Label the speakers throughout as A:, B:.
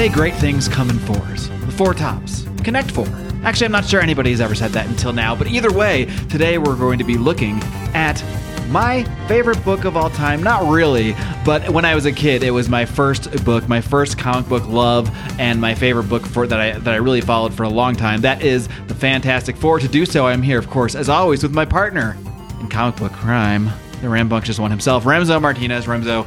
A: say great things come in fours. The four tops. Connect four. Actually, I'm not sure anybody's ever said that until now, but either way, today we're going to be looking at my favorite book of all time. Not really, but when I was a kid, it was my first book, my first comic book love, and my favorite book for that I that I really followed for a long time. That is the Fantastic Four. To do so, I'm here, of course, as always, with my partner in comic book crime, the rambunctious one himself, Remso Martinez. Remso,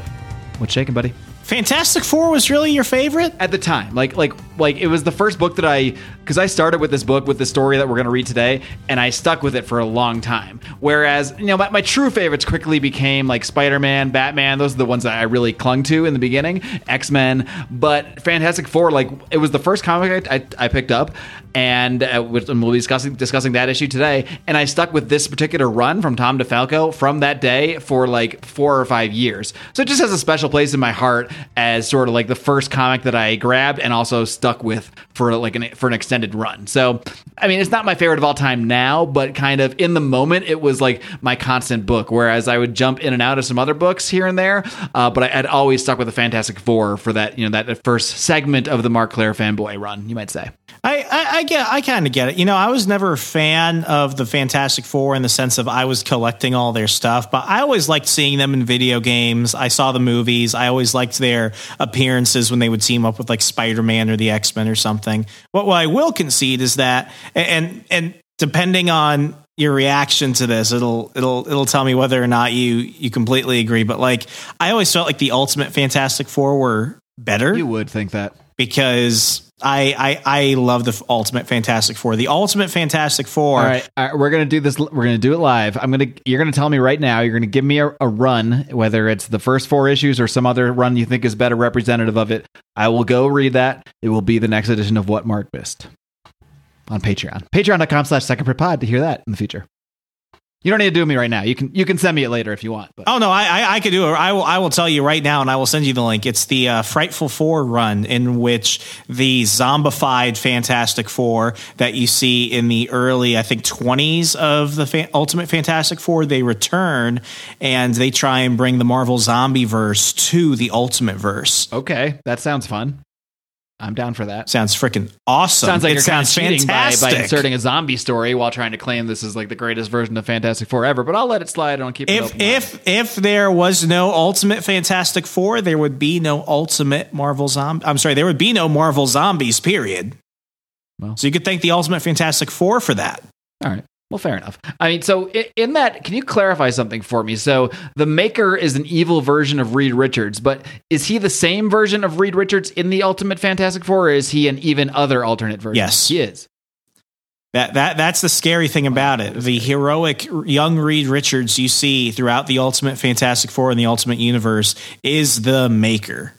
A: what's shaking, buddy?
B: Fantastic Four was really your favorite?
A: at the time like like like it was the first book that i because i started with this book with the story that we're going to read today and i stuck with it for a long time. Whereas you know my, my true favorites quickly became like spider-man batman those are the ones that i really clung to in the beginning x-men. But fantastic four like it was the first comic i, I, I picked up and uh, and we'll be discussing discussing that issue today. And i stuck with this particular run from tom defalco from that day for like four or five years. So it just has a special place in my heart as sort of like the first comic that I grabbed and also stuck with for like an for an extended run. So, I mean, it's not my favorite of all time now, but kind of in the moment, it was like my constant book. Whereas I would jump in and out of some other books here and there, uh, but I, would always stuck with the Fantastic Four for that you know that first segment of the Marc Claire fanboy run, you might say.
B: I, I, I get I kind of get it. You know, I was never a fan of the Fantastic Four in the sense of I was collecting all their stuff, but I always liked seeing them in video games. I saw the movies. I always liked their appearances when they would team up with like Spider Man or the X Men or something. What, what I will concede is that, and and depending on your reaction to this, it'll it'll it'll tell me whether or not you you completely agree. But like, I always felt like the Ultimate Fantastic Four were better
A: You would think that.
B: Because I, I I love the Ultimate Fantastic Four. The Ultimate Fantastic Four.
A: All right, all right, we're gonna do this. We're gonna do it live. I'm gonna. You're gonna tell me right now. You're gonna give me a, a run, whether it's the first four issues or some other run you think is better representative of it. I will go read that. It will be the next edition of What Marc Missed on Patreon. Patreon.com/slash Second Pod to hear that in the future. You don't need to do me right now. You can you can send me it later if you want. But
B: Oh no, I, I I could do it. I will I will tell you right now, and I will send you the link. It's the uh, Frightful Four run in which the zombified Fantastic Four that you see in the early, I think, twenties of the fa- Ultimate Fantastic Four, they return and they try and bring the Marvel Zombie verse to the Ultimate verse.
A: okay, that sounds fun. I'm down for that.
B: Sounds freaking awesome.
A: Sounds like
B: it
A: you're kind of
B: sounds
A: cheating by, by inserting a zombie story while trying to claim this is like the greatest version of Fantastic Four ever. But I'll let it slide. I don't keep it
B: if
A: open.
B: if if there was no Ultimate Fantastic Four, there would be no Ultimate Marvel Zombie. I'm sorry, there would be no Marvel Zombies. Period.
A: Well.
B: so you could thank the Ultimate Fantastic Four for that.
A: All right. Well, fair enough. I mean, so in that, can you clarify something for me? So the Maker is an evil version of Reed Richards, but is he the same version of Reed Richards in the Ultimate Fantastic Four, or is he an even other alternate version?
B: Yes.
A: he is.
B: That that that's the scary thing about it. The heroic young Reed Richards you see throughout the Ultimate Fantastic Four and the Ultimate Universe is the Maker.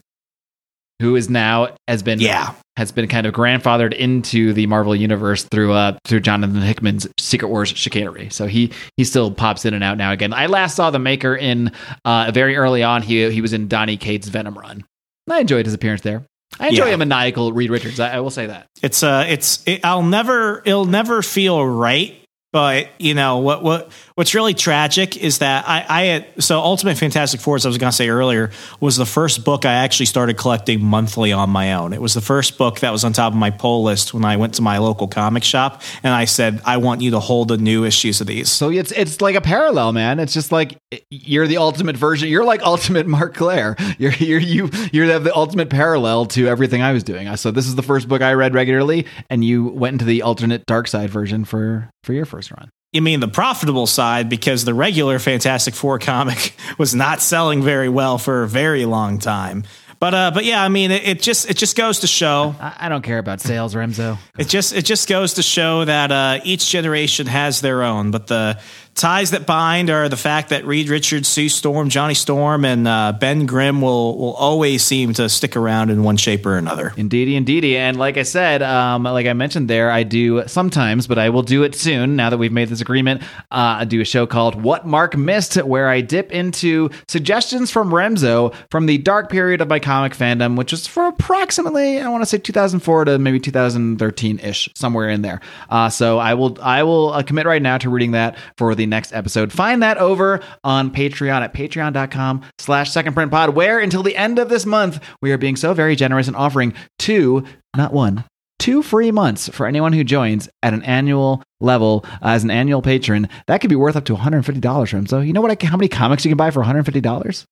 A: Who is now has been
B: Yeah.
A: has been kind of grandfathered into the Marvel universe through uh through Jonathan Hickman's Secret Wars chicanery. So he he still pops in and out now again. I last saw the Maker in uh very early on. He he was in Donny Cates Venom run. I enjoyed his appearance there. I enjoy
B: Yeah.
A: a maniacal Reed Richards. I, I will say that.
B: it's uh it's it, I'll never it'll never feel right but you know what what what's really tragic is that I I had so Ultimate Fantastic Four as I was going to say earlier was the first book I actually started collecting monthly on my own. It was the first book that was on top of my pull list when I went to my local comic shop and I said I want you to hold the new issues of these.
A: So it's it's like a parallel, man. It's just like you're the ultimate version. You're like ultimate Marc Claire. You're you're you you have the ultimate parallel to everything I was doing. I so this is the first book I read regularly, and you went into the alternate dark side version for for your first run.
B: You mean the profitable side because the regular Fantastic Four comic was not selling very well for a very long time. But uh, but yeah, I mean, it, it just it just goes to show
A: I, I don't care about sales, Remso.
B: it just it just goes to show that uh, each generation has their own. But the ties that bind are the fact that Reed Richards, Sue Storm, Johnny Storm, and uh, Ben Grimm will will always seem to stick around in one shape or another.
A: Indeedy, indeedy. And like I said, um, like I mentioned there, I do sometimes, but I will do it soon now that we've made this agreement. Uh, I do a show called What Marc Missed, where I dip into suggestions from Remso from the dark period of my comic fandom, which is for approximately, I want to say 2004 to maybe 2013 ish, somewhere in there. Uh, so I will, I will uh, commit right now to reading that for the the next episode. Find that over on Patreon at patreon.com slash second print pod, where until the end of this month, we are being so very generous and offering two, not one, two free months for anyone who joins at an annual level uh, as an annual patron. That could be worth up to $150 for him. So you know what? I, how many comics you can buy for $150?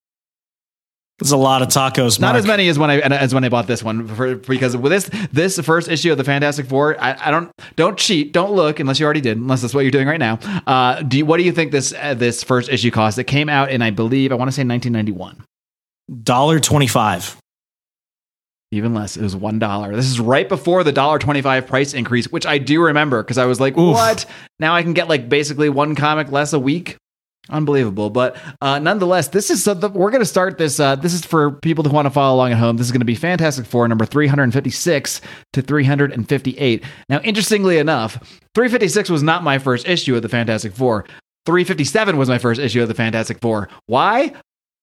B: There's a lot of tacos.
A: Not as many as when I as when I bought this one for, because with this this first issue of the Fantastic Four, I, I don't don't cheat, don't look unless you already did, unless that's what you're doing right now. Uh, do you, what do you think this uh, this first issue cost? It came out in I believe I want to say 1991.
B: Dollar twenty-five.
A: Even less. It was one dollar. This is right before the dollar twenty-five price increase, which I do remember because I was like,
B: Oof.
A: "What? Now I can get like basically one comic less a week." Unbelievable, but uh, nonetheless, this is something we're going to start. This uh, this is for people who want to follow along at home. This is going to be Fantastic Four number three hundred fifty six to three hundred and fifty eight. Now, interestingly enough, three fifty six was not my first issue of the Fantastic Four. 357 was my first issue of the Fantastic Four. Why?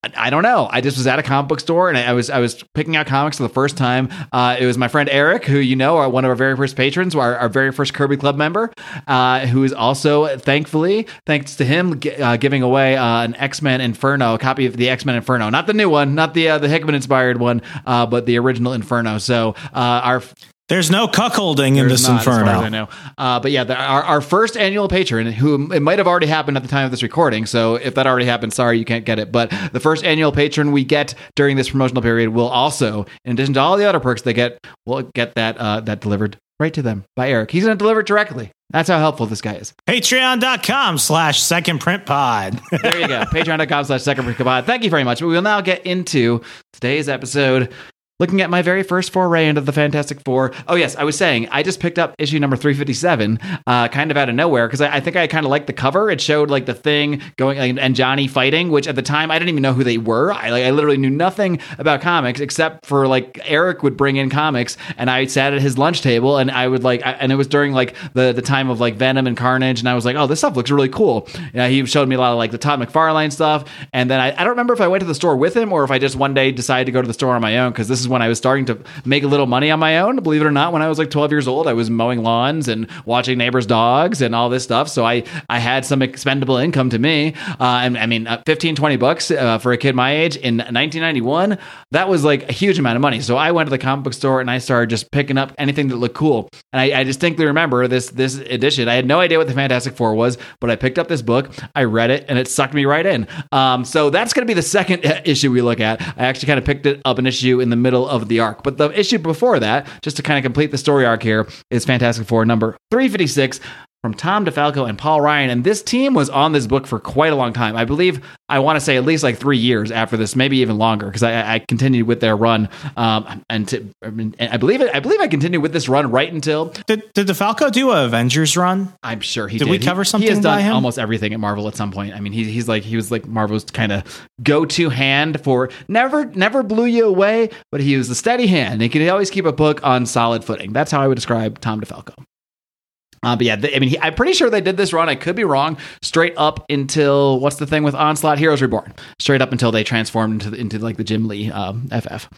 A: I- don't know. I just was at a comic book store and I was I was picking out comics for the first time. Uh, it was my friend Eric, who you know are one of our very first patrons, our, our very first Kirby Club member, uh, who is also thankfully, thanks to him, uh, giving away uh, an X Men Inferno, a copy of the X Men Inferno, not the new one, not the uh, the Hickman inspired one, uh, but the original Inferno. So our
B: There's no cuckolding in
A: there's
B: this
A: not, as
B: inferno.
A: as I know. Uh, but yeah, the, our, our first annual patron, who it might have already happened at the time of this recording. So if that already happened, sorry, you can't get it. But the first annual patron we get during this promotional period will also, in addition to all the other perks they get, will get that uh, that delivered right to them by Eric. He's going to deliver it directly. That's how helpful this guy is.
B: Patreon.com slash second print pod.
A: There you go. Patreon.com slash second for Kabad. Thank you very much. But we will now get into today's episode. Looking at my very first foray into the Fantastic Four. Oh, yes, I was saying, I just picked up issue number 357, uh, kind of out of nowhere, because I, I think I kind of liked the cover. It showed like the thing going and Johnny fighting, which at the time I didn't even know who they were. I, like, I literally knew nothing about comics except for like Eric would bring in comics, and I sat at his lunch table and I would like, I, and it was during like the, the time of like Venom and Carnage, and I was like, oh, this stuff looks really cool. He showed me a lot of like the Todd McFarlane stuff, and then I, I don't remember if I went to the store with him or if I just one day decided to go to the store on my own because this is when I was starting to make a little money on my own. Believe it or not, when I was like 12 years old, I was mowing lawns and watching neighbors' dogs and all this stuff. So I I had some expendable income to me. Uh, and I mean, uh, 15, 20 bucks uh, for a kid my age in 1991, that was like a huge amount of money. So I went to the comic book store and I started just picking up anything that looked cool. And I, I distinctly remember this this edition. I had no idea what the Fantastic Four was, but I picked up this book, I read it, and it sucked me right in. Um, so that's going to be the second issue we look at. I actually kind of picked it up an issue in the middle of the arc, but the issue before that, just to kind of complete the story arc here, is Fantastic Four number 356 from Tom DeFalco and Paul Ryan. And this team was on this book for quite a long time. I believe, I want to say at least like three years after this, maybe even longer, because I, I continued with their run. Um, and, to, I mean, I believe it, I believe I continued with this run right until
B: Did, did DeFalco do a Avengers run?
A: I'm sure he
B: Did
A: did.
B: we
A: He-
B: cover
A: He,
B: something
A: has done
B: him?
A: almost everything at Marvel at some point. I mean, he, he's like he was like Marvel's kind of go-to hand for never never blew you away, but he was a steady hand. He could always keep a book on solid footing. That's how I would describe Tom DeFalco. Uh, but yeah, I mean, he, I'm pretty sure they did this run. I could be wrong. Straight up until what's the thing with Onslaught Heroes Reborn? Straight up until they transformed into into like the Jim Lee um, FF.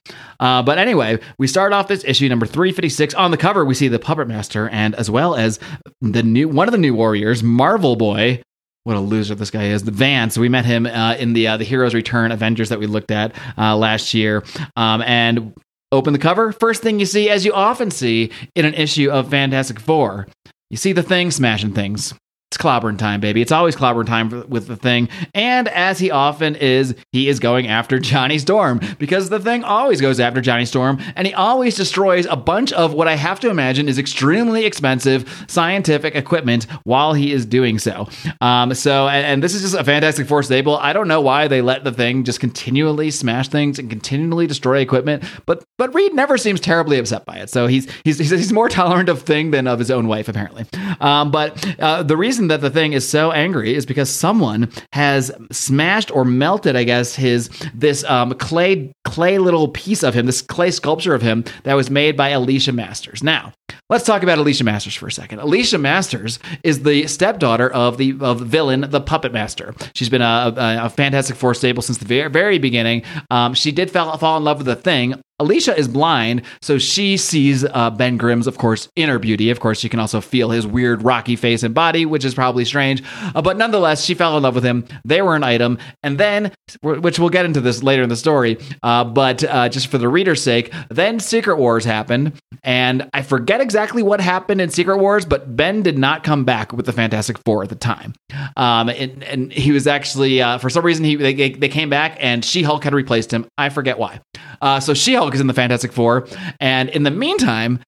A: Uh, but anyway, we start off this issue number 356. On the cover, we see the Puppet Master and as well as the new one of the new warriors, Marvel Boy. What a loser this guy is. The Vance. We met him uh, in the uh, the Heroes Return Avengers that we looked at uh, last year, um, and open the cover. First thing you see, as you often see in an issue of Fantastic Four, you see the thing smashing things. It's clobbering time, baby. It's always clobbering time with the thing. And as he often is, he is going after Johnny Storm because the thing always goes after Johnny Storm and he always destroys a bunch of what I have to imagine is extremely expensive scientific equipment while he is doing so. Um, so, and, and this is just a Fantastic Four stable. I don't know why they let the thing just continually smash things and continually destroy equipment, but but Reed never seems terribly upset by it. So he's he's he's, he's more tolerant of thing than of his own wife apparently. Um, but uh, the reason that the thing is so angry is because someone has smashed or melted, I guess, his this um, clay clay little piece of him, this clay sculpture of him that was made by Alicia Masters. Now. Let's talk about Alicia Masters for a second. Alicia Masters is the stepdaughter of the of the villain, the Puppet Master. She's been a, a, a Fantastic Four stable since the very, very beginning. Um, she did fall, fall in love with the thing Alicia is blind, so she sees uh, Ben Grimm's, of course, inner beauty. Of course, she can also feel his weird rocky face and body, which is probably strange. Uh, but nonetheless, she fell in love with him. They were an item. And then, which we'll get into this later in the story, uh, but uh, just for the reader's sake, then Secret Wars happened. And I forget exactly what happened in Secret Wars, but Ben did not come back with the Fantastic Four at the time. Um, and, and he was actually, uh, for some reason, he they, they came back and She Hulk had replaced him. I forget why. Uh, so She Hulk is in the Fantastic Four. And in the meantime,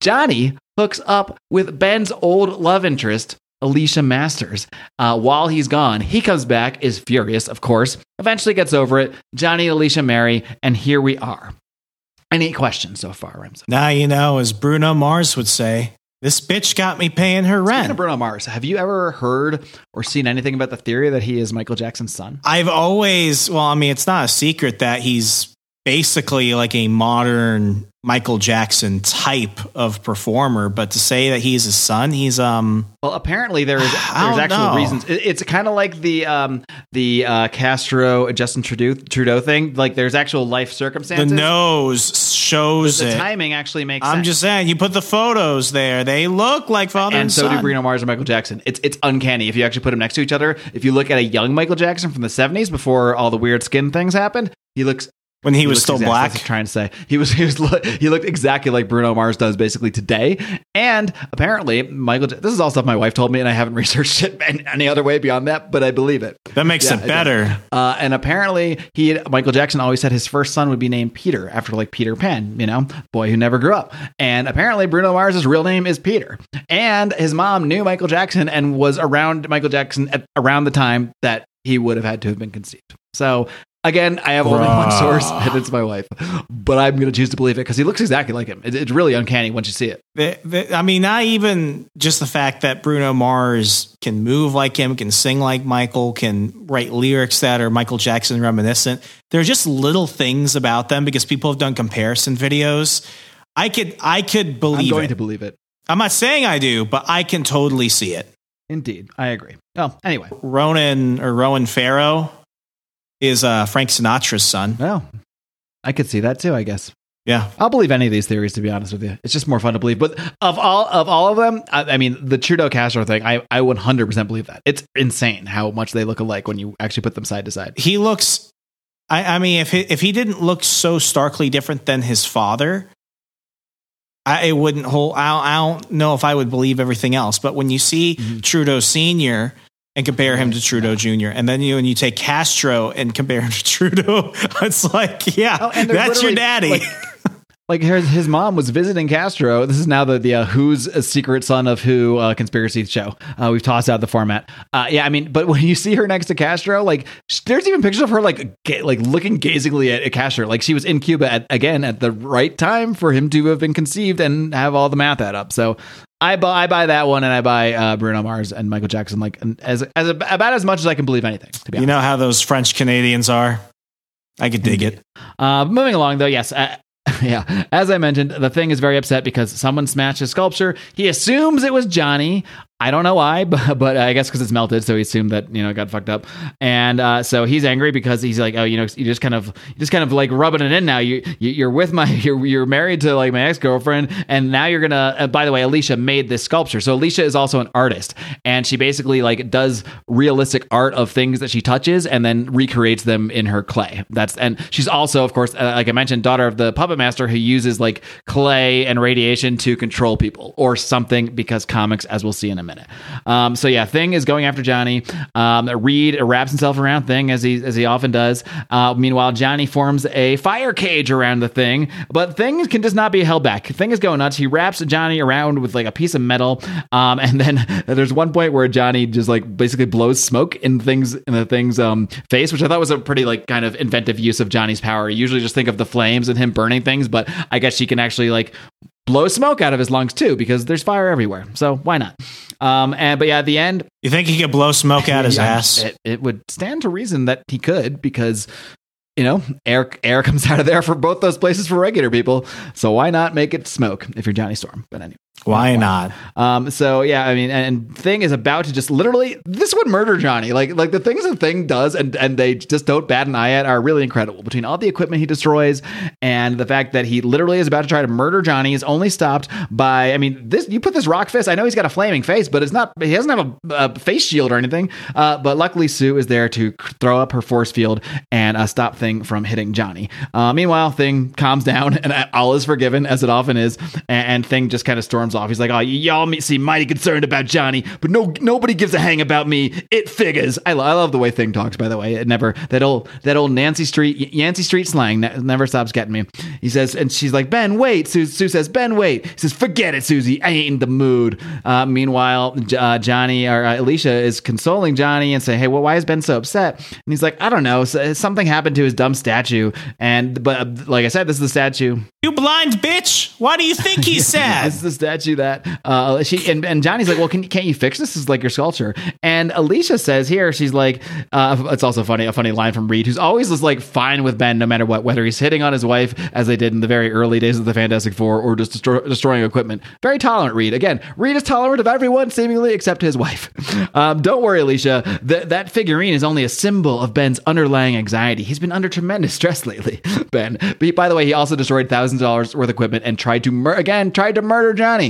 A: Johnny hooks up with Ben's old love interest, Alicia Masters. Uh, while he's gone, he comes back, is furious, of course, eventually gets over it. Johnny and Alicia marry, and here we are. Any questions so far?
B: Now you know, as Bruno Mars would say, this bitch got me paying her
A: Speaking
B: rent.
A: of Bruno Mars, have you ever heard or seen anything about the theory that he is Michael Jackson's son?
B: I've always, well, I mean, it's not a secret that he's basically like a modern Michael Jackson type of performer, but to say that he's his son, he's um
A: Well, apparently there is there's actual
B: know.
A: reasons. It- it's kind of like the um, the uh, Castro Justin Trudeau Trudeau thing. Like there's actual life
B: the
A: circumstances.
B: nose shows
A: the
B: it.
A: timing actually makes.
B: I'm
A: sense.
B: just saying, you put the photos there; they look like father and,
A: and so
B: son.
A: do Bruno Mars and Michael Jackson. It's it's uncanny if you actually put them next to each other. If you look at a young Michael Jackson from the 70s before all the weird skin things happened, he looks
B: when he
A: He
B: was still
A: exact-
B: black.
A: that's trying to say he was he was he looked exactly like Bruno Mars does basically today. And apparently, Michael. This is all stuff my wife told me, and I haven't researched it any- any other way beyond that. But I believe it.
B: That makes
A: Yeah,
B: it better.
A: Uh, and apparently, he Michael Jackson always said his first son would be named Peter after like Peter Pan, you know, boy who never grew up. And apparently, Bruno Mars's real name is Peter. And his mom knew Michael Jackson and was around Michael Jackson at around the time that he would have had to have been conceived. So. Again, I have only one source, and it's my wife. But I'm going to choose to believe it because he looks exactly like him. It, it's really uncanny once you see it.
B: The- the- I mean, not even just the fact that Bruno Mars can move like him, can sing like Michael, can write lyrics that are Michael Jackson reminiscent. There are just little things about them because people have done comparison videos. I could, I could believe.
A: I'm
B: believe
A: going
B: it.
A: to believe it.
B: I'm not saying I do, but I can totally see it.
A: Indeed, I agree. Oh, anyway,
B: Ronan or Rowan Farrow is uh, Frank Sinatra's son.
A: well, I could see that too. I guess.
B: Yeah.
A: I'll believe any of these theories, to be honest with you. It's just more fun to believe. But of all of all of them, I, I mean, the Trudeau Castro thing, I I 100 percent believe that. It's insane how much they look alike when you actually put them side to side.
B: he looks I, I mean if he, if he didn't look so starkly different than his father I it wouldn't hold I don't, I don't know if I would believe everything else but when you see
A: Mhm.
B: Trudeau senior and compare him to Trudeau Jr. and then you when you take Castro and compare him to Trudeau it's like yeah
A: Oh,
B: that's your daddy
A: like- Like his, his mom was visiting Castro. This is now the the uh, Who's a Secret Son of Who uh, conspiracy show. Uh, we've tossed out the format. Uh, yeah, I mean, but when you see her next to Castro, like there's even pictures of her like ga- like looking gazingly at, at Castro, like she was in Cuba at, again at the right time for him to have been conceived and have all the math add up. So I buy I buy that one, and I buy uh, Bruno Mars and Michael Jackson like as as about as much as I can believe anything. To be honest.
B: you know how those French Canadians are I could dig it
A: Uh, moving along, though, yes. Uh, yeah, as I mentioned, the thing is very upset because someone smashed his sculpture. He assumes it was Johnny. I don't know why, but, but I guess because it's melted, so he assumed that you know it got fucked up, and uh, so he's angry because he's like, oh, you know, you just kind of, just kind of like rubbing it in now. You, you you're with my, you're you're married to like my ex girlfriend, and now you're gonna. Uh, by the way, Alicia made this sculpture, so Alicia is also an artist, and she basically like does realistic art of things that she touches and then recreates them in her clay. That's and she's also, of course, uh, like I mentioned, daughter of the puppet master who uses like clay and radiation to control people or something because comics, as we'll see in a minute. Um, so yeah, Thing is going after Johnny. Um, Reed wraps himself around Thing as he as he often does. Uh, meanwhile, Johnny forms a fire cage around the Thing, but Thing can just not be held back. Thing is going nuts. He wraps Johnny around with like a piece of metal, um, and then there's one point where Johnny just like basically blows smoke in things in the Thing's um, face, which I thought was a pretty like kind of inventive use of Johnny's power. You usually just think of the flames and him burning things, but I guess she can actually like blow smoke out of his lungs too because there's fire everywhere. So why not? Um, and but yeah, at the end,
B: you think he could blow smoke out his
A: yeah,
B: ass
A: It, it would stand to reason that he could because you know air air comes out of there for both those places for regular people. So why not make it smoke if you're Johnny Storm? But anyway.
B: Why not?
A: Um, so yeah, I mean, and, and Thing is about to just literally this would murder Johnny. Like like the things that Thing does and and they just don't bat an eye at are really incredible. Between all the equipment he destroys and the fact that he literally is about to try to murder Johnny is only stopped by I mean this you put this rock fist. I know he's got a flaming face, but it's not he doesn't have a, a face shield or anything. Uh, but luckily Sue is there to throw up her force field and uh, stop Thing from hitting Johnny. Uh, meanwhile, Thing calms down and all is forgiven as it often is, and, and Thing just kind of storms off. He's like, "Oh, y'all seem mighty concerned about Johnny, but no, nobody gives a hang about me. It figures." I, lo- I love the way Thing talks. By the way, it never that old that old Nancy Street Yancey Street slang ne- never stops getting me. He says, and she's like, "Ben, wait." Sue, Sue says, "Ben, wait." He says, "Forget it, Susie. I ain't in the mood." Uh, meanwhile, uh, Johnny or uh, Alicia is consoling Johnny and saying, "Hey, well, why is Ben so upset?" And he's like, "I don't know. something happened to his dumb statue." And but uh, like I said, this is the statue.
B: You blind bitch! Why do you think he's sad?
A: this is the statue that uh, she and, and Johnny's like, well, can can't you fix this? This is like your sculpture. And Alicia says here, she's like, uh, it's also funny, a funny line from Reed, who's always just like fine with Ben no matter what, whether he's hitting on his wife as they did in the very early days of the Fantastic Four, or just destroy, destroying equipment. Very tolerant, Reed. Again, Reed is tolerant of everyone, seemingly except his wife. Um, don't worry, Alicia. Th- that figurine is only a symbol of Ben's underlying anxiety. He's been under tremendous stress lately, Ben. But he, by the way, he also destroyed thousands of dollars worth of equipment and tried to mur- again tried to murder Johnny.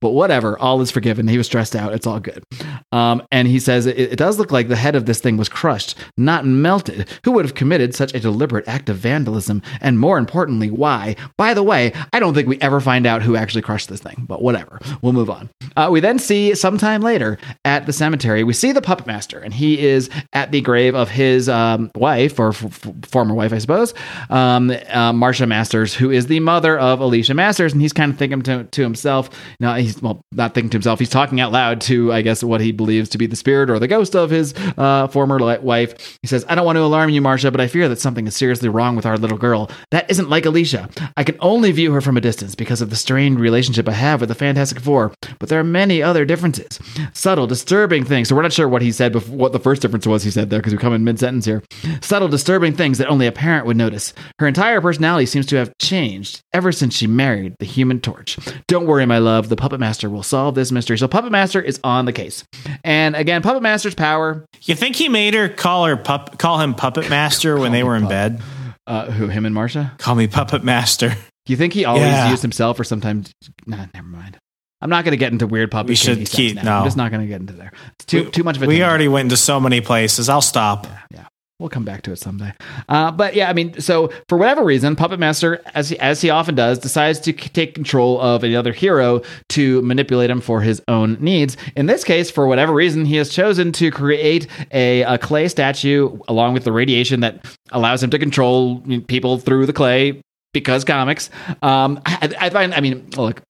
A: But whatever, all is forgiven. He was stressed out. It's all good. Um, and he says it, it, does look like the head of this thing was crushed, not melted. Who would have committed such a deliberate act of vandalism? And more importantly, why? By the way, I don't think we ever find out who actually crushed this thing, but whatever. We'll move on. Uh, we then see sometime later at the cemetery, we see the puppet master, and he is at the grave of his um, wife, or f- former wife, I suppose, um, uh, Marcia Masters, who is the mother of Alicia Masters. And he's kind of thinking to, to himself, you know, he's well, not thinking to himself. He's talking out loud to, I guess, what he believes to be the spirit or the ghost of his uh, former wife. He says, "I don't want to alarm you, Marcia, but I fear that something is seriously wrong with our little girl. That isn't like Alicia. I can only view her from a distance because of the strained relationship I have with the Fantastic Four. But there are many other differences, subtle, disturbing things. So we're not sure what he said before, what the first difference was. He said there because we come in mid sentence here. Subtle, disturbing things that only a parent would notice. Her entire personality seems to have changed ever since she married the Human Torch. Don't worry, my love. The puppet master will solve this mystery. So Puppet Master is on the case. And again, Puppet Master's power.
B: You think he made her call her pup, call him Puppet Master when they were in pup. bed?
A: Uh, who him and Marcia?
B: Call me Puppet Master.
A: Do you think he always yeah. used himself, or sometimes? Nah, never mind. I'm not going to get into weird puppy. We should keep. No, I'm just not going to get into there. It's too we, too much of a.
B: We already went into so many places. I'll stop.
A: Yeah. yeah. We'll come back to it someday. Uh, but yeah, I mean, so for whatever reason, Puppet Master, as he, as he often does, decides to take control of another hero to manipulate him for his own needs. In this case, for whatever reason, he has chosen to create a, a clay statue along with the radiation that allows him to control people through the clay because comics. Um, I, I, find, I mean, look,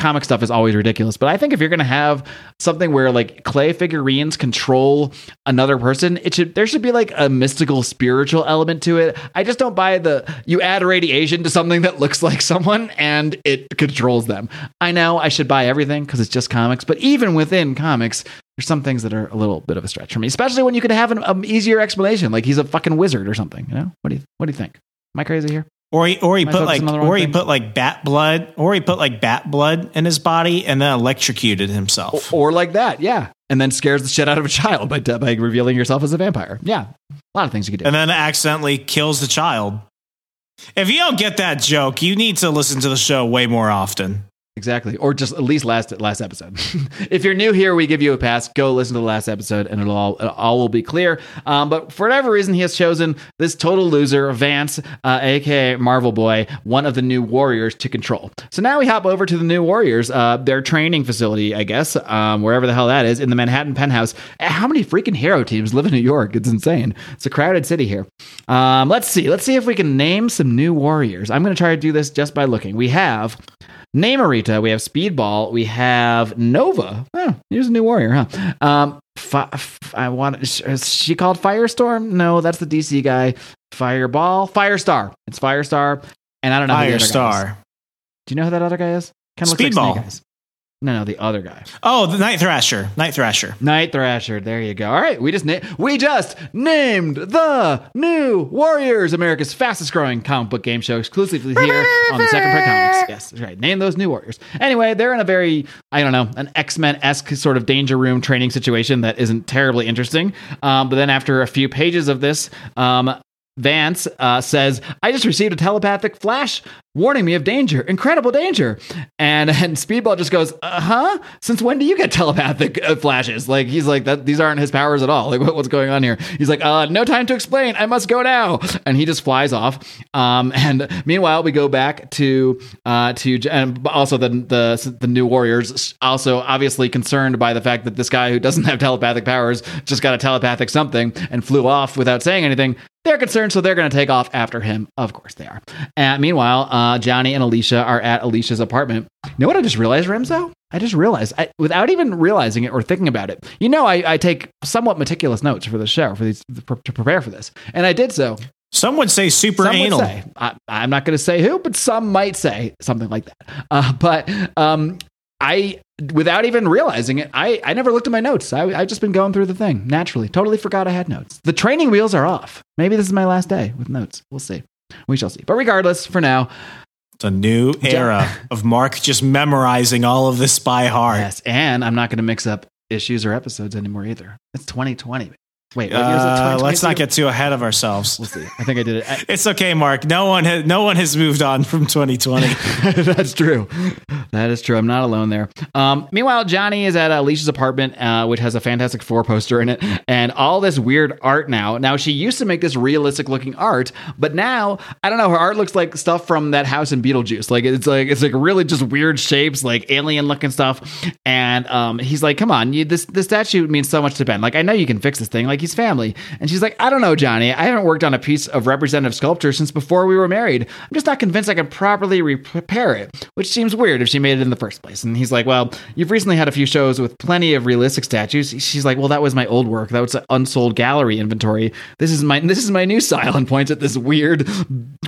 A: comic stuff is always ridiculous, but I think if you're going to have something where like clay figurines control another person, it should there should be like a mystical spiritual element to it. I just don't buy the you add radiation to something that looks like someone and it controls them. I know I should buy everything because it's just comics, but even within comics, there's some things that are a little bit of a stretch for me, especially when you could have an um, easier explanation, like he's a fucking wizard or something. You know, what do you what do you think? Am I crazy here?
B: Or he, or he put like, or he thing? put like bat blood, or he put like bat blood in his body and then electrocuted himself.
A: Or, or like that, yeah. And then scares the shit out of a child by, by revealing yourself as a vampire. Yeah. A lot of things you could do.
B: And then accidentally kills the child. If you don't get that joke, you need to listen to the show way more often.
A: Exactly, or just at least last last episode. if you're new here, we give you a pass. Go listen to the last episode, and it'll all it all will be clear. Um, but for whatever reason, he has chosen this total loser, Vance, uh, aka Marvel Boy, one of the new Warriors to control. So now we hop over to the new Warriors, uh, their training facility, I guess, um, wherever the hell that is, in the Manhattan penthouse. How many freaking hero teams live in New York? It's insane. It's a crowded city here. Um, let's see. Let's see if we can name some new Warriors. I'm going to try to do this just by looking. We have Namorita, we have Speedball, we have Nova. Oh, here's a new warrior, huh? Um, fi- I want. Is she called Firestorm? No, that's the DC guy. Fireball, Firestar. It's Firestar, and I don't know. Who that is.
B: Firestar.
A: Do you know who that other guy is?
B: Kind of Speedball. Like
A: No, no, the other guy.
B: Oh, the Night Thrasher. Night Thrasher.
A: Night Thrasher. There you go. All right, we just na- we just named the new Warriors, America's fastest growing comic book game show, exclusively here on the Second Print Comics. Yes, that's right. Name those new Warriors. Anyway, they're in a very I don't know an X Men esque sort of danger room training situation that isn't terribly interesting. Um, but then after a few pages of this, um, Vance uh, says, I just received a telepathic flash warning me of danger, incredible danger. And and Speedball just goes, uh huh? Since when do you get telepathic uh, flashes? Like, he's like, that these aren't his powers at all. Like, what, what's going on here? He's like, uh, no time to explain. I must go now. And he just flies off. Um, and meanwhile, we go back to, uh, to, and also the, the, the new Warriors, also obviously concerned by the fact that this guy who doesn't have telepathic powers just got a telepathic something and flew off without saying anything. They're concerned, so they're going to take off after him. Of course they are. And meanwhile, uh, Johnny and Alicia are at Alicia's apartment. You know what I just realized, Remso? I just realized, I, without even realizing it or thinking about it. You know, I, I take somewhat meticulous notes for the show, for these to prepare for this, and I did so.
B: Some would say super
A: Some
B: anal.
A: say, I, I'm not going to say who, but some might say something like that. Uh, but um, I, without even realizing it, I, I never looked at my notes. I, I've just been going through the thing naturally. Totally forgot I had notes. The training wheels are off. Maybe this is my last day with notes. We'll see. We shall see. But regardless, for now,
B: It's a new era of Marc just memorizing all of this by heart.
A: yes. And I'm not going to mix up issues or episodes anymore either. It's 2020. Wait, what year is it?
B: Uh, let's not get too ahead of ourselves.
A: We'll see. I think I did it. I-
B: It's okay, Marc. No one has no one has moved on from 2020.
A: That's true. That is true. I'm not alone there. Um, meanwhile, Johnny is at Alicia's apartment, uh, which has a Fantastic Four poster in it, and all this weird art now. Now, she used to make this realistic looking art, but now I don't know. Her art looks like stuff from that house in Beetlejuice. Like it's like it's like really just weird shapes, like alien looking stuff. And um, he's like, "Come on, you, this this statue means so much to Ben. Like I know you can fix this thing. Like he's family." And she's like, "I don't know, Johnny. I haven't worked on a piece of representative sculpture since before we were married. I'm just not convinced I can properly repair it, which seems weird if she made it in the first place." And he's like, "Well, you've recently had a few shows with plenty of realistic statues." She's like, "Well, that was my old work. That was an unsold gallery inventory. This is my this is my new style." And points at this weird,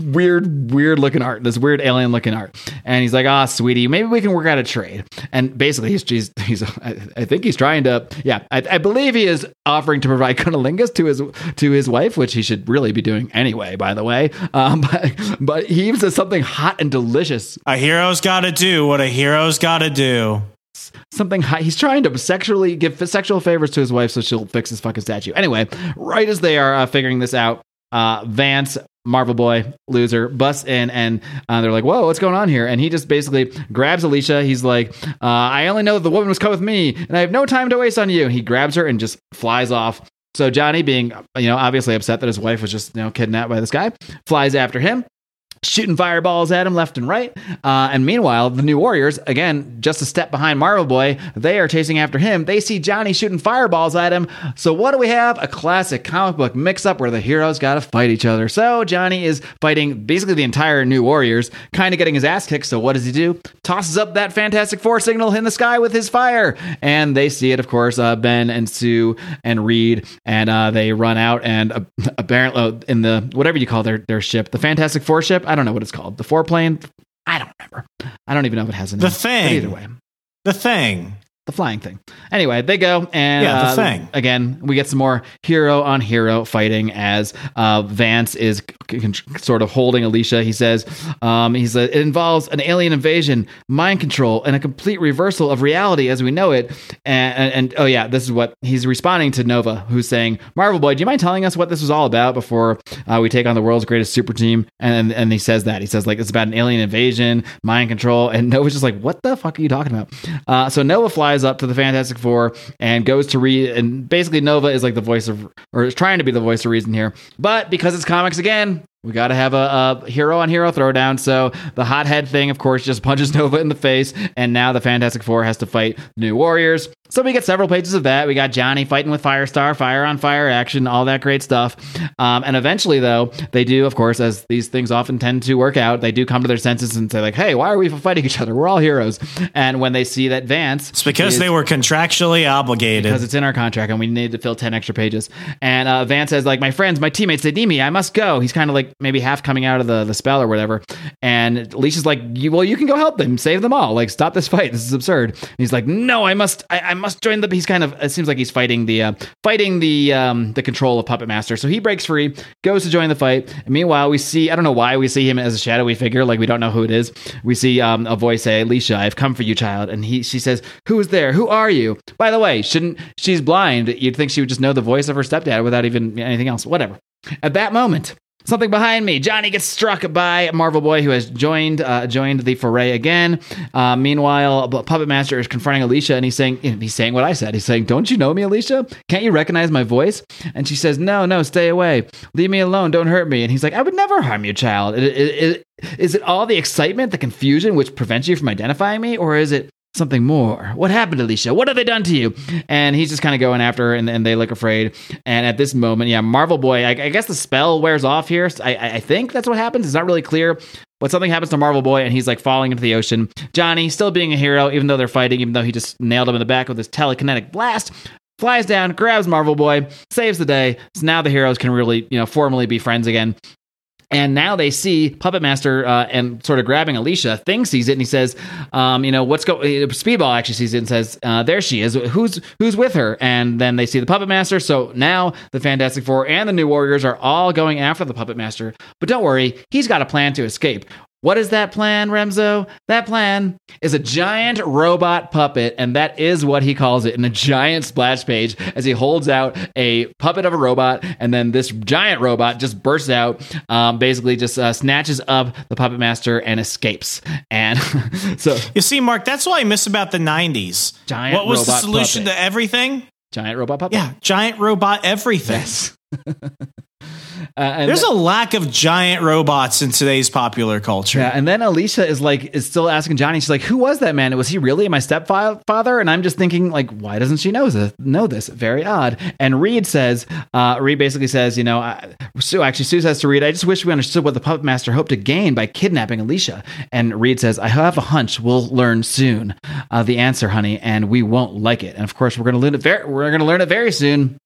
A: weird, weird looking art, this weird alien looking art. And he's like, "Ah, sweetie, maybe we can work out a trade." And basically, he's he's, he's I, I think he's trying to, yeah, I, I believe he is offering to provide cunnilingus to his to his wife, which he should really be doing anyway. By the way, um, but but he even says something hot and delicious
B: a hero's got to do what a hero's got to do.
A: something high. He's trying to sexually give sexual favors to his wife so she'll fix his fucking statue. Anyway, right as they are uh, figuring this out, uh, Vance, Marvel Boy, loser, busts in and uh, they're like, "Whoa, what's going on here?" And he just basically grabs Alicia. He's like, uh, "I only know that the woman was cut with me, and I have no time to waste on you." He grabs her and just flies off. So Johnny, being you know obviously upset that his wife was just you know kidnapped by this guy, flies after him shooting fireballs at him left and right. Uh, and meanwhile, the new Warriors, again, just a step behind Marvel Boy, they are chasing after him. They see Johnny shooting fireballs at him. So what do we have? A classic comic book mix up where the heroes got to fight each other. So Johnny is fighting basically the entire new Warriors, kind of getting his ass kicked. So what does he do? Tosses up that Fantastic Four signal in the sky with his fire. And they see it, of course, uh, Ben and Sue and Reed, and uh, they run out and uh, apparently in the whatever you call their their ship, the Fantastic Four ship. I don't know what it's called. The four plane. I don't remember. I don't even know if it has a name.
B: The
A: But
B: thing.
A: either way,
B: The thing.
A: The flying thing. Anyway, they go and
B: Yeah, the
A: uh,
B: thing.
A: again. We get some more hero on hero fighting as uh, Vance is c- c- sort of holding Alicia. He says, um, "He said it involves an alien invasion, mind control, and a complete reversal of reality as we know it." And, and, and oh yeah, this is what he's responding to Nova, who's saying, "Marvel Boy, do you mind telling us what this was all about before uh, we take on the world's greatest super team?" And and he says that he says like it's about an alien invasion, mind control, and Nova's just like, "What the fuck are you talking about?" Uh, so Nova flies up to the Fantastic Four and goes to read, and basically Nova is like the voice of, or is trying to be the voice of reason here. But because it's comics again, we got to have a, a hero on hero throwdown. So the hothead thing, of course, just punches Nova in the face, and now the Fantastic Four has to fight New Warriors. So we get several pages of that. We got Johnny fighting with Firestar, fire on fire action, all that great stuff. Um, and eventually, though, they do, of course, as these things often tend to work out, they do come to their senses and say, like, hey, why are we fighting each other? We're all heroes. And when they see that Vance.
B: It's because
A: is-
B: they were contractually obligated.
A: because it's in our contract and we need to fill 10 extra pages. And uh, Vance says, like, my friends, my teammates, they need me. I must go. He's kind of like maybe half coming out of the, the spell or whatever. And Alicia's like, you, well, you can go help them, save them all. Like, stop this fight. This is absurd. And he's like, no, I must, I, I must join the, he's kind of, it seems like he's fighting the, uh, fighting the, um, the control of Puppet Master. So he breaks free, goes to join the fight. And meanwhile, we see, I don't know why we see him as a shadowy figure. Like, we don't know who it is. We see um, a voice say, Alicia, I've come for you, child. And he, she says, who is there? Who are you? By the way, shouldn't, she's blind. You'd think she would just know the voice of her stepdad without even anything else. Whatever. At that moment, Something behind me. Johnny gets struck by Marvel Boy, who has joined uh, joined the foray again. Uh, meanwhile, Puppet Master is confronting Alicia, and he's saying he's saying what I said. He's saying, "Don't you know me, Alicia? Can't you recognize my voice?" And she says, "No, no, stay away. Leave me alone. Don't hurt me." And he's like, "I would never harm you, child. Is it all the excitement, the confusion, which prevents you from identifying me, or is it?" Something more. What happened, Alicia? What have they done to you? And he's just kind of going after her, and, and they look afraid. And at this moment, yeah, Marvel Boy, I, I guess the spell wears off here. I, I I think that's what happens. It's not really clear. But something happens to Marvel Boy, and he's like falling into the ocean. Johnny, still being a hero, even though they're fighting, even though he just nailed him in the back with his telekinetic blast, flies down, grabs Marvel Boy, saves the day. So now the heroes can really, you know, formally be friends again. And now they see Puppet Master uh, and sort of grabbing Alicia. Thing sees it and he says, um, "You know what's going?" Speedball actually sees it and says, uh, "There she is. Who's who's with her?" And then they see the Puppet Master. So now the Fantastic Four and the New Warriors are all going after the Puppet Master. But don't worry, he's got a plan to escape. What is that plan, Remso? That plan is a giant robot puppet, and that is what he calls it in a giant splash page as he holds out a puppet of a robot, and then this giant robot just bursts out, um, basically just uh, snatches up the puppet master and escapes. And so,
B: you see, Marc, that's what I miss about the 90s.
A: Giant
B: what was the solution
A: puppet.
B: to everything?
A: giant robot puppet.
B: Yeah, giant robot everything.
A: Yes. Uh, and
B: There's
A: th-
B: a lack of giant robots in today's popular culture.
A: Yeah, and then Alicia is like is still asking Johnny. She's like, "Who was that man? Was he really my stepfather?" And I'm just thinking, like, why doesn't she know this? Know this? Very odd. And Reed says, uh, Reed basically says, you know, I, Sue actually Sue says to Reed, "I just wish we understood what the puppet master hoped to gain by kidnapping Alicia." And Reed says, "I have a hunch we'll learn soon uh, the answer, honey, and we won't like it. And of course, we're going to learn it. Very, we're going to learn it very soon."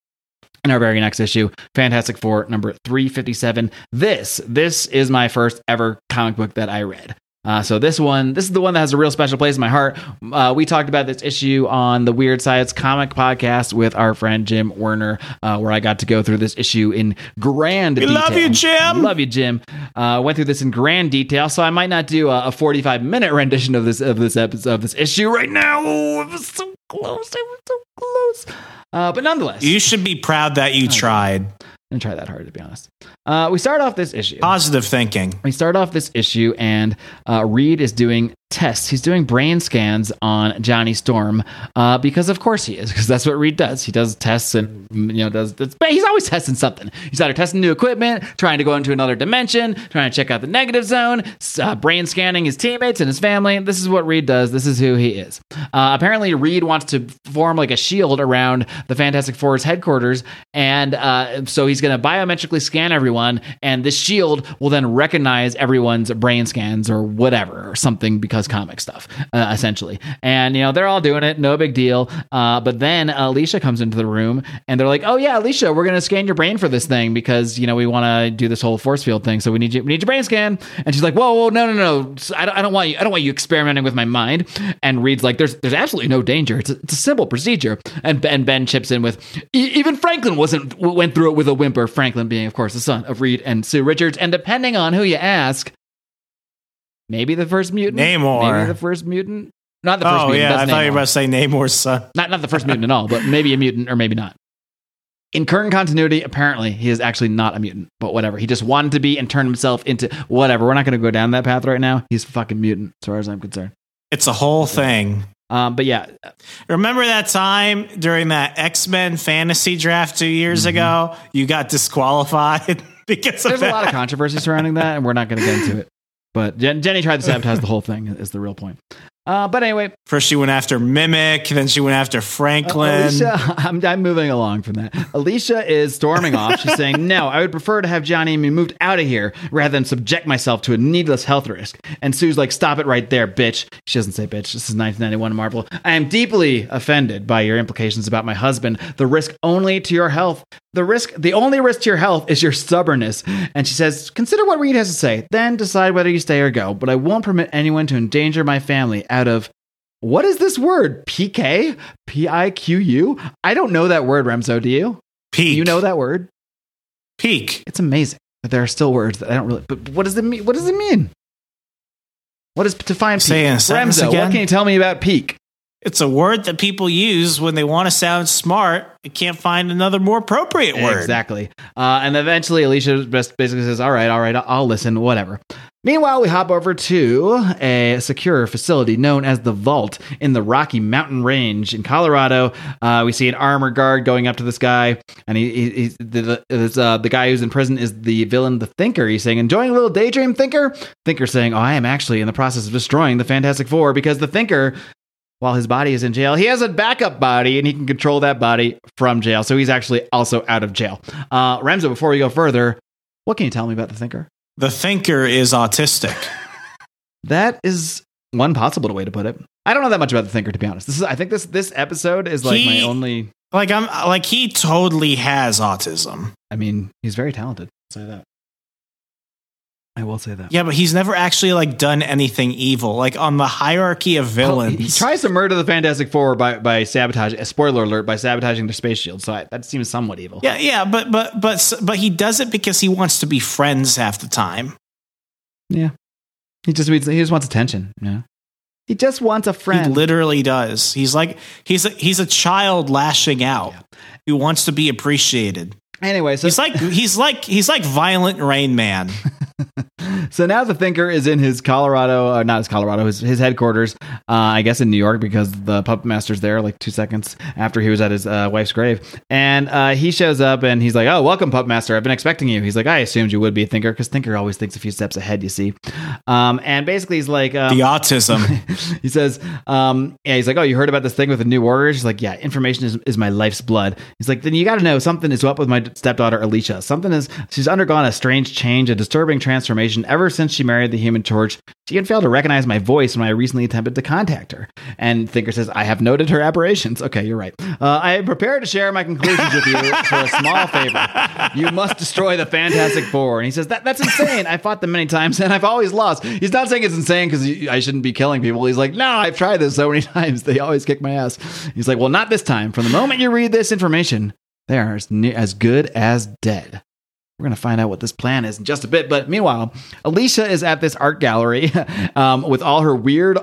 A: In our very next issue, Fantastic Four number 357. This, this is my first ever comic book that I read. Uh, so this one, this is the one that has a real special place in my heart. Uh, we talked about this issue on the Weird Science Comic Podcast with our friend Jim Werner, uh, where I got to go through this issue in grand
B: We
A: detail.
B: love you, Jim.
A: Love you, Jim. Uh, went through this in grand detail, so I might not do a, a 45 minute rendition of this of this episode of this issue right now. Oh, it was so close. It was so close. Uh, but nonetheless,
B: You should be proud that you tried.
A: didn't try that hard to be honest. Uh, we start off this issue.
B: Positive thinking.
A: We start off this issue, and uh, Reed is doing tests. He's doing brain scans on Johnny Storm uh, because, of course, he is. Because that's what Reed does. He does tests, and you know, does. He's always testing something. He's either testing new equipment, trying to go into another dimension, trying to check out the negative zone, uh, brain scanning his teammates and his family. This is what Reed does. This is who he is. Uh, apparently, Reed wants to form like a shield around the Fantastic Four's headquarters, and uh, so he's going to biometrically scan everyone, and this shield will then recognize everyone's brain scans or whatever, or something because comic stuff, uh, essentially. And you know they're all doing it, no big deal. Uh, but then Alicia comes into the room, and they're like, "Oh yeah, Alicia, we're to scan your brain for this thing because you know we want to do this whole force field thing, so we need you, we need your brain scan." And she's like, "Whoa, whoa, no, no, no, I don't, I don't want you, I don't want you experimenting with my mind." And Reed's like, "There's, there's absolutely no danger. It's a, it's a simple procedure." And Ben, Ben chips in with, "E- "Even Franklin wasn't went through it with a whimper." Franklin being, of course, the son of Reed and Sue Richards, and depending on who you ask, maybe the first mutant,
B: Namor.
A: maybe the first mutant, not the first
B: Oh,
A: mutant.
B: yeah. I thought you were about to say Namor's son.
A: not not the first mutant at all, but maybe a mutant or maybe not. In current continuity, apparently he is actually not a mutant, but whatever. He just wanted to be and turned himself into whatever. We're not going to go down that path right now. He's a fucking mutant, as far as I'm concerned.
B: It's a whole thing.
A: Um, but yeah,
B: Remember that time during that X Men fantasy draft two years ago? You got disqualified because of
A: there's a lot of controversy surrounding that, and we're not going to get into it. But Jen, Jenny tried to sabotage the whole thing. Is the real point. Uh, but anyway,
B: First, she went after Mimic, then she went after Franklin.
A: Alicia, I'm, I'm moving along from that. Alicia is storming off. She's saying, No, I would prefer to have Johnny and me moved out of here rather than subject myself to a needless health risk. And Sue's like, Stop it right there, bitch. She doesn't say bitch. This is 1991 Marvel. I am deeply offended by your implications about my husband. The risk only to your health. The risk, the only risk to your health is your stubbornness. And she says, Consider what Reed has to say, then decide whether you stay or go. But I won't permit anyone to endanger my family out of what is this word? PK? P I Q U? I don't know that word, Remso. Do you?
B: Peak.
A: You know that word?
B: Peak.
A: It's amazing that there are still words that I don't really. But what does it mean? What does it mean? What is to find peak?
B: Say it in a sentence Remso,
A: what can you tell me about peak?
B: It's a word that people use when they want to sound smart and can't find another more appropriate word.
A: Exactly. Uh, and eventually, Alicia basically says, "All right, all right, I'll listen, whatever." Meanwhile, we hop over to a secure facility known as the Vault in the Rocky Mountain Range in Colorado. Uh, we see an armor guard going up to this guy, and he, he, he's the, the, uh, the guy who's in prison is the villain, the Thinker. He's saying, "Enjoying a little daydream, Thinker." Thinker saying, "Oh, I am actually in the process of destroying the Fantastic Four because the Thinker." While his body is in jail, he has a backup body and he can control that body from jail. So he's actually also out of jail. Uh, Remso, before we go further, what can you tell me about the Thinker?
B: The thinker is autistic.
A: That is one possible way to put it. I don't know that much about the Thinker, to be honest. This is, I think this this episode is like my only.
B: like I'm like he totally has autism.
A: I mean, he's very talented. I'll say that. I will say that.
B: Yeah, but he's never actually like done anything evil. Like on the hierarchy of villains.
A: He tries to murder the Fantastic Four by by sabotaging. Uh, spoiler alert! By sabotaging their space shield. So I, that seems somewhat evil.
B: yeah, yeah, but but but but he does it because he wants to be friends half the time.
A: Yeah. He just he just wants attention. Yeah. He just wants a friend.
B: He literally does. He's like he's a, he's a child lashing out who wants to be appreciated.
A: anyway, so
B: He's like he's like he's like violent Rain Man.
A: So now the Thinker is in his Colorado, uh, not his Colorado, his, his headquarters, uh, I guess in New York because the puppet master's there like two seconds after he was at his uh, wife's grave. And uh, he shows up and he's like, Oh, welcome, puppet master. I've been expecting you. He's like, I assumed you would be a Thinker because Thinker always thinks a few steps ahead, you see. Um, and basically, he's like, um,
B: The autism.
A: he says, um, yeah, he's like, oh, you heard about this thing with the new warriors? He's like, yeah, information is, is my life's blood. He's like, then you got to know something is up with my stepdaughter, Alicia. Something is, she's undergone a strange change, a disturbing transformation ever since she married the human torch. She even failed to recognize my voice when I recently attempted to contact her. And Thinker says, I have noted her aberrations. Okay, you're right. Uh, I am prepared to share my conclusions with you for a small favor. You must destroy the Fantastic Four. And he says, that, that's insane. I fought them many times and I've always lost. He's not saying it's insane because I shouldn't be killing people. He's like, no, I've tried this so many times. They always kick my ass. He's like, well, not this time. From the moment you read this information, they are as, as good as dead. We're going to find out what this plan is in just a bit. But meanwhile, Alicia is at this art gallery um, with all her weird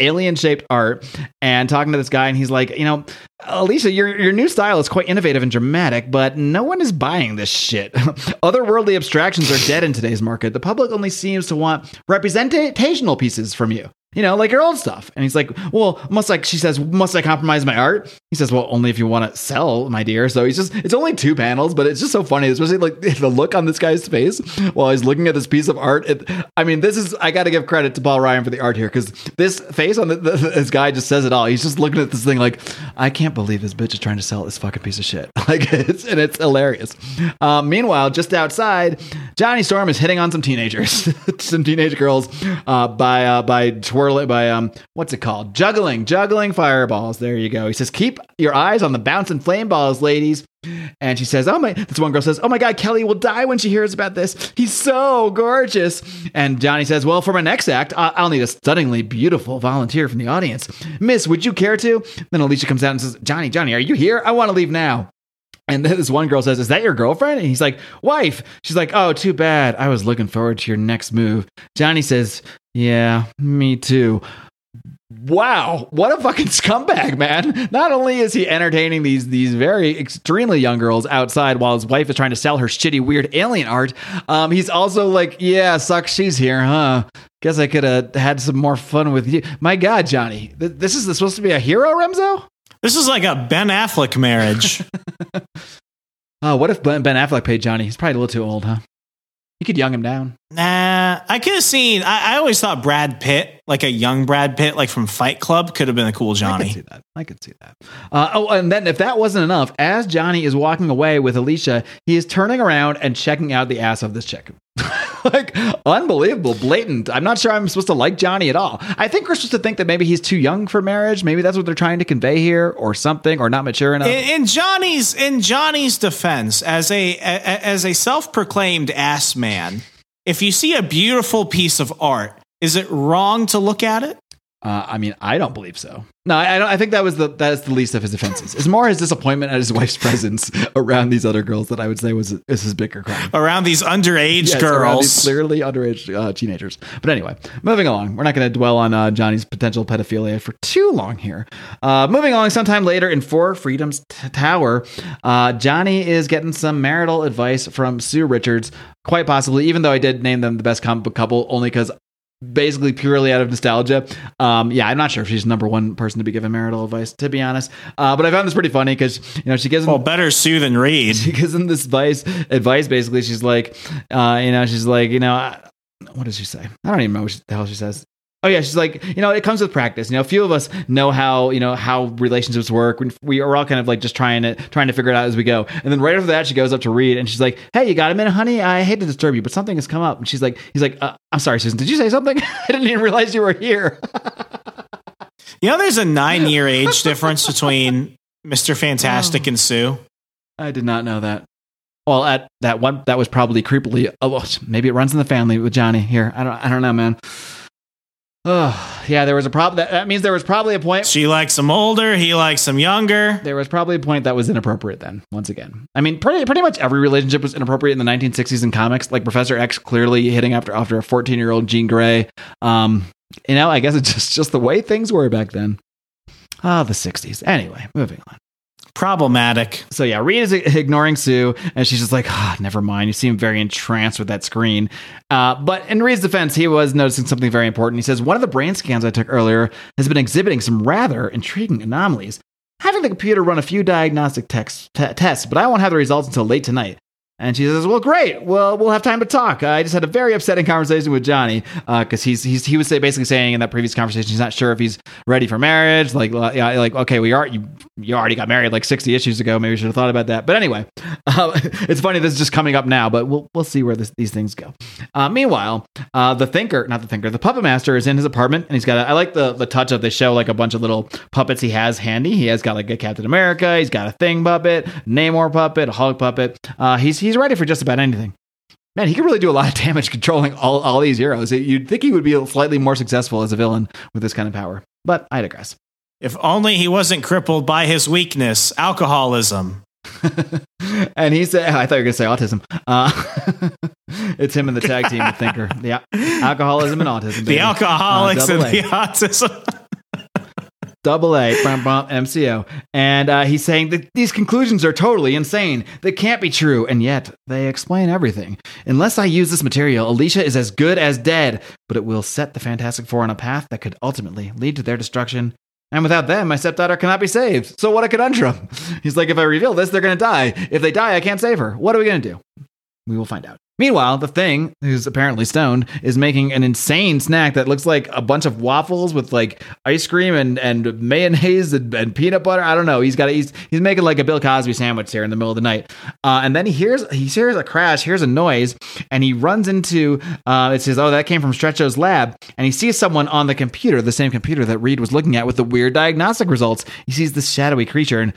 A: alien shaped art and talking to this guy. And he's like, you know, Alicia, your, your new style is quite innovative and dramatic, but no one is buying this shit. Otherworldly abstractions are dead in today's market. The public only seems to want representational pieces from you. You know, like your old stuff. And he's like, Well, must like she says, must I compromise my art? He says, Well, only if you want to sell, my dear. So he's just it's only two panels, but it's just so funny, especially like the look on this guy's face while he's looking at this piece of art. It, I mean, this is I gotta give credit to Paul Ryan for the art here, because this face on the, the, this guy just says it all. He's just looking at this thing like, I can't believe this bitch is trying to sell this fucking piece of shit. Like it's and it's hilarious. Um, meanwhile, just outside, Johnny Storm is hitting on some teenagers, some teenage girls, uh, by uh, by twirling by um what's it called? Juggling, juggling fireballs. There you go. He says, keep your eyes on the bouncing flame balls, ladies. And she says, "Oh my!" This one girl says, "Oh my God, Kelly will die when she hears about this. He's so gorgeous." And Johnny says, "Well, for my next act, I- I'll need a stunningly beautiful volunteer from the audience. Miss, would you care to?" Then Alicia comes out and says, "Johnny, Johnny, are you here? I want to leave now." And then this one girl says, Is that your girlfriend? And he's like, Wife. She's like, Oh, too bad. I was looking forward to your next move. Johnny says, Yeah, me too. Wow, what a fucking scumbag, man. Not only is he entertaining these these very extremely young girls outside while his wife is trying to sell her shitty weird alien art, um, he's also like, Yeah, sucks she's here, huh? Guess I could have had some more fun with you. My God, Johnny. Th- this is supposed to be a hero, Remso?
B: This is like a Ben Affleck marriage.
A: Oh, what if Ben Affleck paid Johnny? He's probably a little too old, huh? You could young him down.
B: Nah, I could have seen. I, I always thought Brad Pitt, like a young Brad Pitt, like from Fight Club, could have been a cool Johnny.
A: I could see that. I could see that. Uh, oh, and then if that wasn't enough, as Johnny is walking away with Alicia, he is turning around and checking out the ass of this chick. like unbelievable, blatant. I'm not sure I'm supposed to like Johnny at all. I think we're supposed to think that maybe he's too young for marriage. Maybe that's what they're trying to convey here, or something, or not mature enough.
B: In, in Johnny's in Johnny's defense, as a, a as a self proclaimed ass man, if you see a beautiful piece of art, is it wrong to look at it?
A: Uh, I mean, I don't believe so. No, I, I don't. I think that was the that is the least of his offenses. It's more his disappointment at his wife's presence around these other girls that I would say was is his bigger crime.
B: Around these underage
A: Yes, around these
B: girls,
A: clearly underage uh, teenagers. But anyway, moving along. We're not going to dwell on uh, Johnny's potential pedophilia for too long here. Uh, moving along, sometime later in Four Freedoms t- Tower, uh, Johnny is getting some marital advice from Sue Richards. Quite possibly, even though I did name them the best comic book couple, only because basically purely out of nostalgia. Um, yeah, I'm not sure if she's the number one person to be given marital advice, to be honest. Uh, but I found this pretty funny because you know she gives him
B: well, better Sue than Reed.
A: she gives him this advice. Advice basically, she's like, uh, you know, she's like, you know, I- what does she say? I don't even know what she- the hell she says. Oh yeah, she's like, you know, it comes with practice. You know, a few of us know how you know how relationships work. We- We are all kind of like just trying to trying to figure it out as we go. And then right after that, she goes up to Reed and she's like, "Hey, you got a minute, honey? I hate to disturb you, but something has come up." And she's like, "He's like, uh, I'm sorry, Susan. Did you say something? I didn't even realize you were here."
B: You know, there's a nine year age difference between Mister Fantastic and Sue.
A: I did not know that. Well, at that one, that was probably creepily. Oh, maybe it runs in the family with Johnny here. I don't. I don't know, man. Oh, yeah. There was a problem. That, that means there was probably a point.
B: She likes him older. He likes him younger.
A: There was probably a point that was inappropriate. Then, once again, I mean, pretty pretty much every relationship was inappropriate in the 1960s in comics. Like Professor X clearly hitting after after a 14 year old Jean Grey. Um, you know, I guess it's just just the way things were back then. Ah, the 60s. Anyway, moving on.
B: Problematic.
A: So yeah, Reed is ignoring Sue, and she's just like, ah, never mind. You seem very entranced with that screen. Uh, but in Reed's defense, he was noticing something very important. He says one of the brain scans I took earlier has been exhibiting some rather intriguing anomalies. Having the computer run a few diagnostic tex- te- tests, but I won't have the results until late tonight. And she says, "Well, great. Well, we'll have time to talk. I just had a very upsetting conversation with Johnny because he's, he's he was basically saying in that previous conversation he's not sure if he's ready for marriage. Like, uh, yeah, like okay, we are you you already got married like sixty issues ago. Maybe we should have thought about that. But anyway, uh, it's funny this is just coming up now, but we'll we'll see where this, these things go. Uh, meanwhile, uh, the thinker, not the thinker, the puppet master is in his apartment and he's got. A, I like the the touch of they show like a bunch of little puppets he has handy. He has got like a Captain America. He's got a Thing puppet, Namor puppet, a Hulk puppet. Uh, he's he's ready for just about anything. Man, he could really do a lot of damage controlling all, all these heroes. You'd think he would be slightly more successful as a villain with this kind of power. But I digress.
B: If only he wasn't crippled by his weakness, alcoholism.
A: and he said, I thought you were going to say autism. Uh, it's him and the tag team, the thinker. Yeah. Alcoholism and autism.
B: The alcoholics
A: Uh,
B: and the autism.
A: Double A, bum, bum, MCO. And uh, he's saying that these conclusions are totally insane. They can't be true. And yet, they explain everything. Unless I use this material, Alicia is as good as dead, but it will set the Fantastic Four on a path that could ultimately lead to their destruction. And without them, my stepdaughter cannot be saved. So what a conundrum. He's like, if I reveal this, they're going to die. If they die, I can't save her. What are we going to do? We will find out. Meanwhile, the thing, who's apparently stoned, is making an insane snack that looks like a bunch of waffles with like ice cream and, and mayonnaise and, and peanut butter. I don't know. He's got a, he's he's making like a Bill Cosby sandwich here in the middle of the night. Uh, and then he hears he hears a crash, hears a noise, and he runs into uh, it says, "Oh, that came from Stretcho's lab." And he sees someone on the computer, the same computer that Reed was looking at with the weird diagnostic results. He sees this shadowy creature and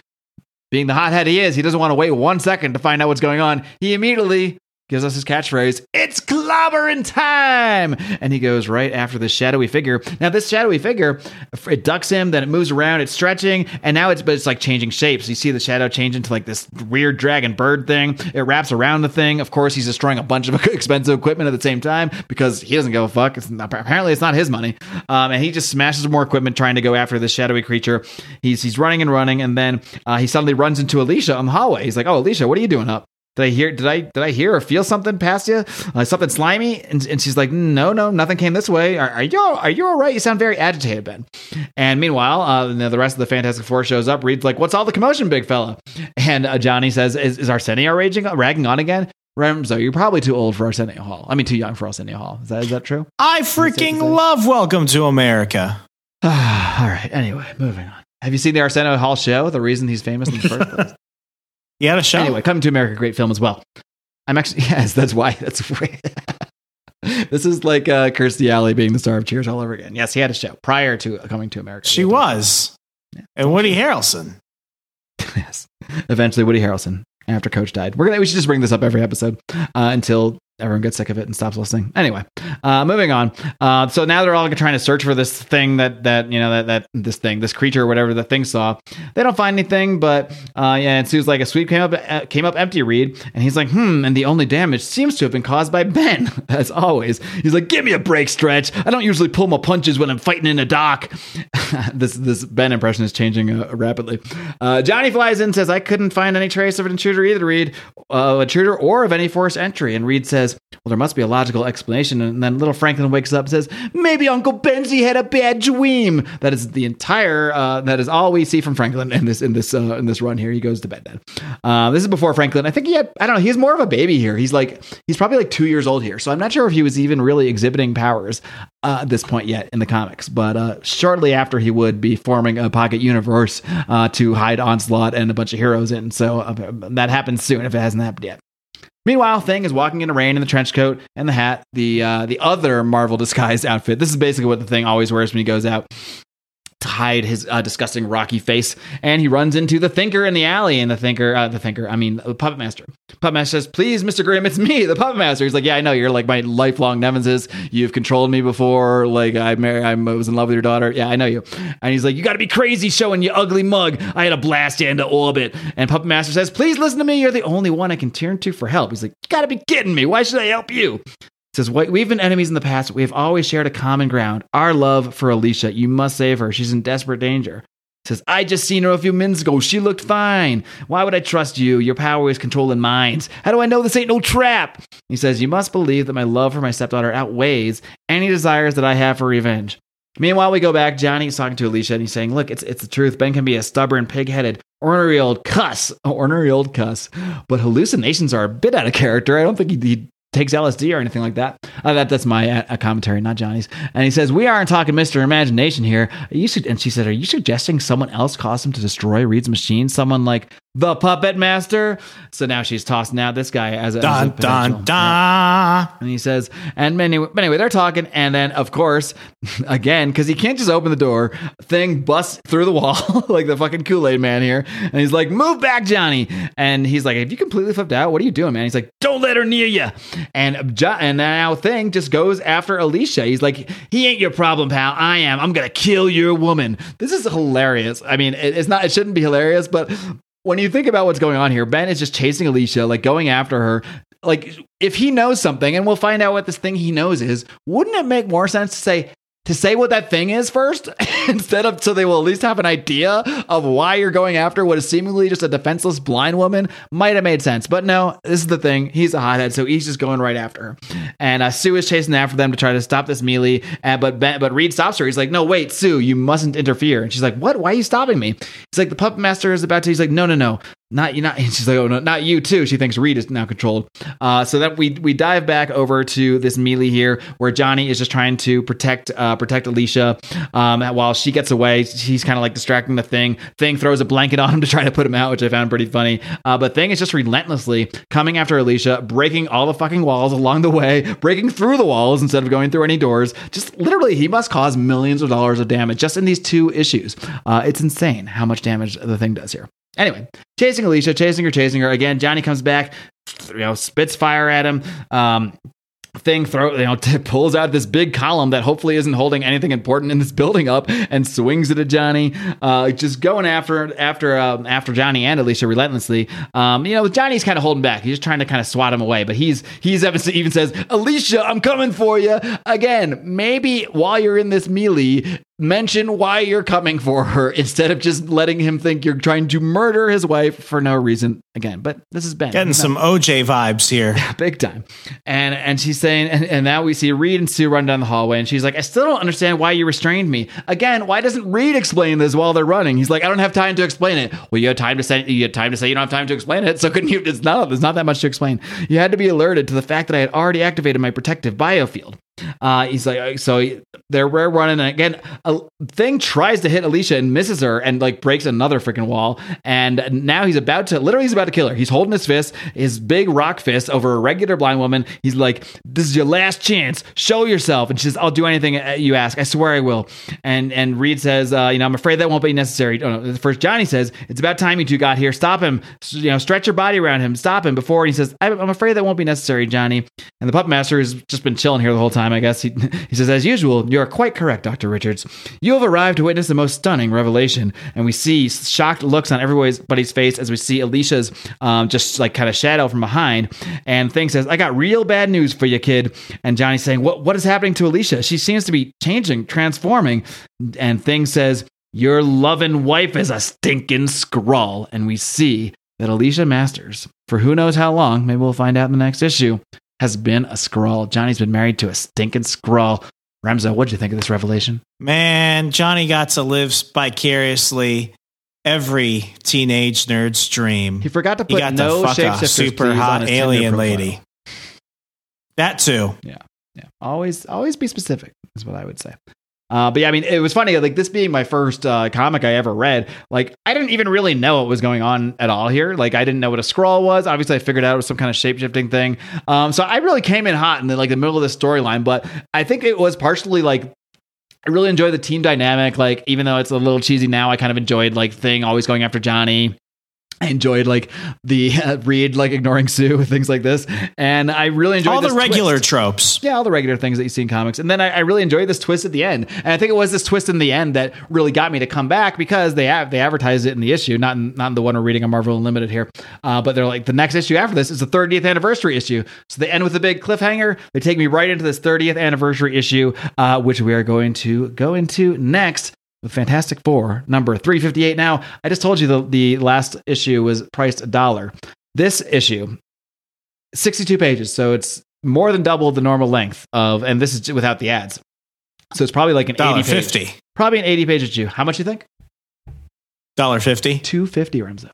A: being the hothead he is, he doesn't want to wait one second to find out what's going on. He immediately gives us his catchphrase, it's clobbering time! And he goes right after this shadowy figure. Now, this shadowy figure, it ducks him, then it moves around, it's stretching, and now it's, but it's like changing shapes. You see the shadow change into like this weird dragon bird thing. It wraps around the thing. Of course, he's destroying a bunch of expensive equipment at the same time because he doesn't give a fuck. It's not, apparently, it's not his money. Um, and he just smashes more equipment trying to go after this shadowy creature. He's, he's running and running, and then uh, he suddenly runs into Alicia on the hallway. He's like, Oh, Alicia, what are you doing up? Did I hear? Did I did I hear or feel something past you? Uh, something slimy? And, and she's like, no, no, nothing came this way. Are, are you are you all right? You sound very agitated, Ben. And meanwhile, uh, the rest of the Fantastic Four shows up. Reed's like, what's all the commotion, big fella? And uh, Johnny says, is, is Arsenio raging ragging on again? Remso, you're probably too old for Arsenio Hall. I mean, too young for Arsenio Hall. Is that is that true?
B: I freaking love Welcome to America.
A: All right. Anyway, moving on. Have you seen the Arsenio Hall show? The reason he's famous in the first place.
B: He had a show.
A: Anyway, Coming to America, great film as well. I'm actually yes, that's why. That's why. this is like uh, Kirstie Alley being the star of Cheers all over again. Yes, he had a show prior to Coming to America.
B: She was. And Woody Harrelson.
A: yes. Eventually, Woody Harrelson after Coach died. We're gonna we should just bring this up every episode uh, until everyone gets sick of it and stops listening. Anyway, uh, moving on. Uh, so now they're all trying to search for this thing that that you know that that this thing, this creature, or whatever the thing saw. They don't find anything, but uh, yeah, and Sue's like a sweep came up uh, came up empty. Reed and he's like, hmm, and the only damage seems to have been caused by Ben, as always. He's like, give me a break, Stretch. I don't usually pull my punches when I'm fighting in a dock. this this Ben impression is changing uh, rapidly. Uh, Johnny flies in, says, I couldn't find any trace of an intruder either, Reed, intruder or of any forced entry. And Reed says, well, there must be a logical explanation. And then little Franklin wakes up and says, maybe Uncle Benzie had a bad dream. That is the entire, uh, that is all we see from Franklin in this, in this, uh, in this run here. He goes to bed then. Uh, this is before Franklin. I think he had, I don't know, he's more of a baby here. He's like, he's probably like two years old here. So I'm not sure if he was even really exhibiting powers uh, at this point yet in the comics. But uh, shortly after, he would be forming a pocket universe uh, to hide Onslaught and a bunch of heroes in. So uh, that happens soon if it hasn't happened yet. Meanwhile, Thing is walking in the rain in the trench coat and the hat, the uh, the other Marvel disguised outfit. This is basically what the Thing always wears when he goes out hide his uh, disgusting rocky face. And he runs into the Thinker in the alley. And the Thinker, uh, the Thinker, I mean, the Puppet Master. Puppet Master says, "Please, Mister Grimm, it's me, the Puppet Master." He's like, "Yeah, I know. You're like my lifelong nemesis. You've controlled me before. Like I, married, I was in love with your daughter. Yeah, I know you." And he's like, "You got to be crazy, showing you ugly mug. I had to blast you into orbit." And Puppet Master says, "Please listen to me. You're the only one I can turn to for help." He's like, "You got to be kidding me. Why should I help you?" Says we've been enemies in the past we have always shared a common ground our love for alicia you must save her she's in desperate danger says i just seen her a few minutes ago she looked fine why would i trust you your power is controlling minds how do i know this ain't no trap he says you must believe that my love for my stepdaughter outweighs any desires that i have for revenge Meanwhile, we go back. Johnny's talking to Alicia and he's saying, Look, it's, it's the truth. Ben can be a stubborn, pig headed, ornery old cuss, ornery old cuss. But hallucinations are a bit out of character. I don't think he, he takes LSD or anything like that. Uh, that that's my uh, commentary, not Johnny's. And he says, "We aren't talking Mister Imagination here." You and she said, "Are you suggesting someone else caused him to destroy Reed's machine? Someone like the Puppet Master?" So now she's tossing out this guy as a, as a
B: Dun dun dun.
A: and he says, and anyway, anyway, they're talking, and then of course, again, because he can't just open the door, thing busts through the wall like the fucking Kool Aid man here, and he's like, "Move back, Johnny!" And he's like, "Have you completely flipped out? What are you doing, man?" He's like, "Don't let her near you." And Jo- and now thing just goes after Alicia. He's like, "He ain't your problem, pal. I am. I'm gonna kill your woman." This is hilarious. I mean, it, it's not. It shouldn't be hilarious, but when you think about what's going on here, Ben is just chasing Alicia, like going after her. Like, if he knows something, and we'll find out what this thing he knows is, wouldn't it make more sense to say, to say what that thing is first instead of so they will at least have an idea of why you're going after what is seemingly just a defenseless blind woman might have made sense. But no this is the thing. He's a hothead so he's just going right after her. And uh, sue is chasing after them to try to stop this melee and but ben, but reed stops her. He's like no wait sue you mustn't interfere. And she's like what? Why are you stopping me? He's like the puppet master is about to he's like no no no not you not she's like oh no not you too. She thinks reed is now controlled. Uh, so that we we dive back over to this melee here where johnny is just trying to protect uh, protect alicia um, while she gets away. He's kind of like distracting the thing. Thing throws a blanket on him to try to put him out which i found pretty funny. Uh, but thing is just relentlessly coming after alicia breaking all the fucking walls along the way breaking through the walls instead of going through any doors. Just literally he must cause millions of dollars of damage just in these two issues. Uh, it's insane how much damage the thing does here Anyway, chasing Alicia, chasing her, chasing her. Again, Johnny comes back, you know, spits fire at him. Um, thing throw you know t- pulls out this big column that hopefully isn't holding anything important in this building up and swings it at Johnny uh, just going after after um, after Johnny and Alicia relentlessly um, you know Johnny's kind of holding back he's just trying to kind of swat him away but he's he's even says Alicia I'm coming for you again maybe while you're in this melee mention why you're coming for her instead of just letting him think you're trying to murder his wife for no reason again. But this is Ben.
B: Getting some OJ vibes here.
A: big time. And and she's saying, and, and now we see Reed and Sue run down the hallway, and she's like, I still don't understand why you restrained me. Again, why doesn't Reed explain this while they're running? He's like, I don't have time to explain it. Well, you had time to say you had time to say you don't have time to explain it. So couldn't you? It's not. There's not that much to explain. You had to be alerted to the fact that I had already activated my protective biofield. Uh, he's like, so they're we're running, and again, a thing tries to hit Alicia and misses her, and like breaks another freaking wall. And now he's about to, literally, he's about to kill her. He's holding his fist, his big rock fist, over a regular blind woman. He's like, "This is your last chance. Show yourself." And she says, "I'll do anything you ask. I swear I will." And and Reed says, uh, "You know, I'm afraid that won't be necessary." Oh, no, first, Johnny says, "It's about time you two got here. Stop him. You know, stretch your body around him. Stop him." Before And he says, "I'm afraid that won't be necessary, Johnny." And the puppet master has just been chilling here the whole time. I guess he he says, "As usual, you are quite correct, Doctor Richards. You have arrived to witness the most stunning revelation." And we see shocked looks on everybody's face as we see Alicia's um, just like kind of shadow from behind. And Thing says, "I got real bad news for you, kid." And Johnny's saying, "What what is happening to Alicia? She seems to be changing, transforming." And Thing says, "Your loving wife is a stinking Skrull." And we see that Alicia Masters, for who knows how long, maybe we'll find out in the next issue, has been a Skrull. Johnny's been married to a stinking Skrull. Remso, what'd you think of this revelation?
B: Man, Johnny got to live vicariously every teenage nerd's dream.
A: He forgot to put he got no to fuck a
B: super hot alien lady. That too.
A: Yeah, yeah. Always, always be specific. Is what I would say. Uh, but yeah, I mean, it was funny. Like this being my first uh, comic I ever read, like I didn't even really know what was going on at all here. Like I didn't know what a Skrull was. Obviously, I figured out it was some kind of shape shifting thing. Um, so I really came in hot in the, like the middle of the storyline. But I think it was partially like I really enjoy the team dynamic. Like, even though it's a little cheesy now, I kind of enjoyed like Thing always going after Johnny. I enjoyed like the uh, Reed like ignoring Sue things like this, and I really enjoyed
B: all the regular
A: twist.
B: tropes.
A: Yeah, all the regular things that you see in comics, and then I, I, really enjoyed this twist at the end. And I think it was this twist in the end that really got me to come back because they have they advertised it in the issue, not in, not in the one we're reading on Marvel Unlimited here, uh, but they're like the next issue after this is the 30th anniversary issue, so they end with a big cliffhanger. They take me right into this 30th anniversary issue, uh, which we are going to go into next with Fantastic Four, number 358. Now, I just told you the, the last issue was priced a dollar. This issue, 62 pages, so it's more than double the normal length of, and this is without the ads. So it's probably like an $80
B: page, 50.
A: Probably an 80 page issue. How much you think?
B: Dollar fifty.
A: Two fifty, Remso.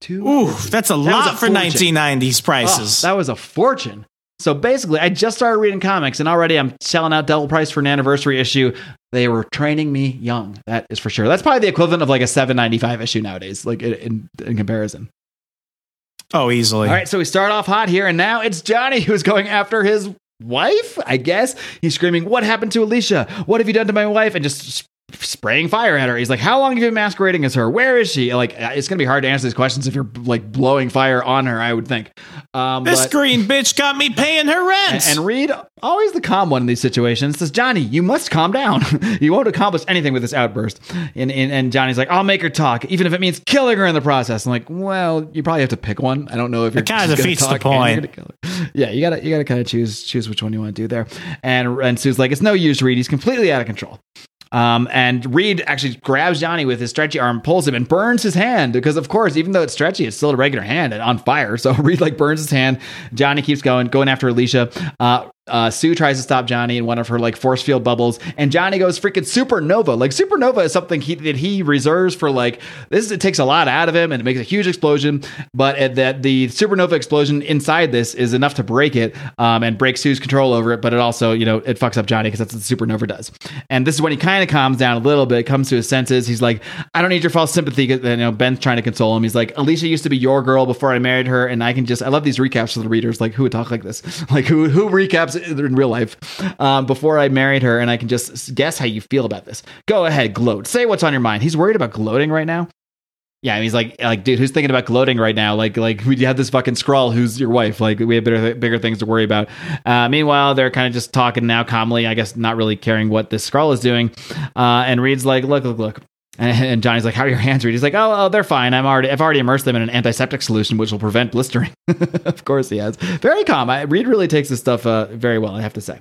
B: Two. Ooh, that's a that lot for nineteen nineties ah, prices.
A: Oh, that was a fortune. So basically, I just started reading comics, and already I'm selling out double price for an anniversary issue. They were training me young. That is for sure. That's probably the equivalent of like a 7.95 issue nowadays, like in, in comparison.
B: Oh, easily.
A: All right, so we start off hot here, and now it's Johnny who's going after his wife. I guess he's screaming, "What happened to Alicia? What have you done to my wife?" And just spraying fire at her. He's like, "How long have you been masquerading as her? Where is she?" Like, uh, it's gonna be hard to answer these questions if you're like blowing fire on her. I would think.
B: Um, this but, green bitch got me paying her rent.
A: And, and Reed, always the calm one in these situations, says, "Johnny, you must calm down. you won't accomplish anything with this outburst." And, and, and Johnny's like, "I'll make her talk, even if it means killing her in the process." I'm like, "Well, you probably have to pick one. I don't know if you're
B: kind of defeats the point."
A: Yeah, you gotta you gotta kind of choose choose which one you want to do there. And and Sue's like, "It's no use, Reed. He's completely out of control." Um, and Reed actually grabs Johnny with his stretchy arm, pulls him, and burns his hand because, of course, even though it's stretchy, it's still a regular hand and on fire. So Reed like burns his hand. Johnny keeps going, going after Alicia. Uh, uh, Sue tries to stop Johnny in one of her like force field bubbles, and Johnny goes freaking supernova. Like supernova is something he, that he reserves for like this. It takes a lot out of him and it makes a huge explosion. But that the supernova explosion inside this is enough to break it um, and break Sue's control over it. But it also you know it fucks up Johnny because that's what the supernova does. And this is when he kind of calms down a little bit, comes to his senses. He's like, I don't need your false sympathy. You know, Ben's trying to console him. He's like, Alicia used to be your girl before I married her, and I can just I love these recaps for the readers. Like who would talk like this? Like who who recaps in real life? um, before I married her, and I can just guess how you feel about this. Go ahead, gloat. Say what's on your mind. He's worried about gloating right now. Yeah, he's like, like, dude, who's thinking about gloating right now? Like, like we have this fucking Skrull who's your wife. Like, we have bigger, bigger things to worry about. Uh, meanwhile, they're kind of just talking now calmly. I guess not really caring what this Skrull is doing. Uh, and Reed's like, look, look, look. And Johnny's like, "How are your hands, Reed?" He's like, "Oh, oh, they're fine. I'm already, I've already immersed them in an antiseptic solution, which will prevent blistering." of course, he has. Very calm. I, Reed really takes this stuff uh, very well. I have to say.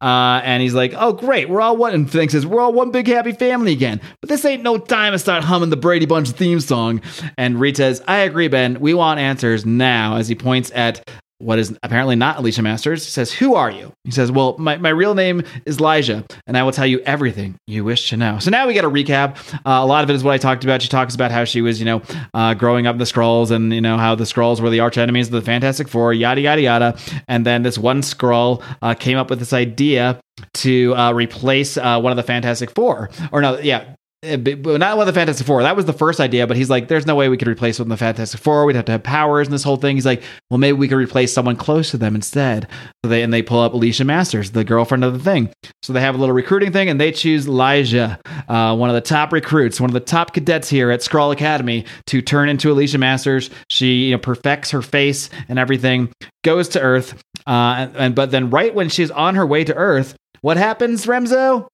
A: Uh, and he's like, "Oh, great, we're all one." And Fink says, "We're all one big happy family again." But this ain't no time to start humming the Brady Bunch theme song. And Reed says, "I agree, Ben. We want answers now." As he points at what is apparently not Alicia Masters. Says, Who are you? He says, Well, my, my real name is Lyja, and I will tell you everything you wish to know. So now we get a recap. Uh, a lot of it is what I talked about. She talks about how she was, you know, uh, growing up the Skrulls and, you know, how the Skrulls were the arch enemies of the Fantastic Four, yada, yada, yada. And then this one Skrull uh, came up with this idea to uh, replace uh, one of the Fantastic Four. Or no, yeah, not one of the Fantastic Four. That was the first idea, but he's like, there's no way we could replace of the Fantastic Four. We'd have to have powers and this whole thing. He's like, well, maybe we could replace someone close to them instead. So they and they pull up Alicia Masters, the girlfriend of the thing. So they have a little recruiting thing, and they choose Lyja, uh, one of the top recruits, one of the top cadets here at Skrull Academy, to turn into Alicia Masters. She you know, perfects her face and everything, goes to Earth, uh, and, and but then right when she's on her way to Earth, what happens, Remso?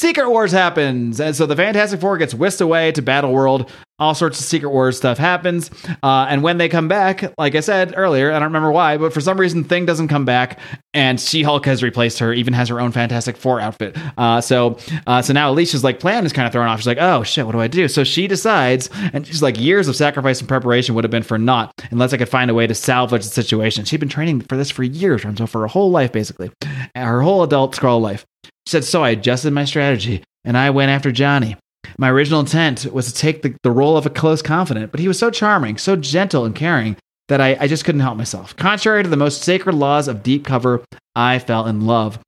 A: Secret Wars happens, and so the Fantastic Four gets whisked away to Battle World. All sorts of Secret Wars stuff happens, uh, and when they come back, like I said earlier, I don't remember why, but for some reason, Thing doesn't come back, and She Hulk has replaced her. Even has her own Fantastic Four outfit. Uh, so, uh, so now Alicia's like plan is kind of thrown off. She's like, oh shit, what do I do? So she decides, and she's like, years of sacrifice and preparation would have been for naught unless I could find a way to salvage the situation. She'd been training for this for years, so for her whole life, basically, her whole adult Skrull life. Said, So I adjusted my strategy and I went after Johnny. My original intent was to take the, the role of a close confidant, but he was so charming, so gentle and caring that I, I just couldn't help myself. Contrary to the most sacred laws of deep cover, I fell in love.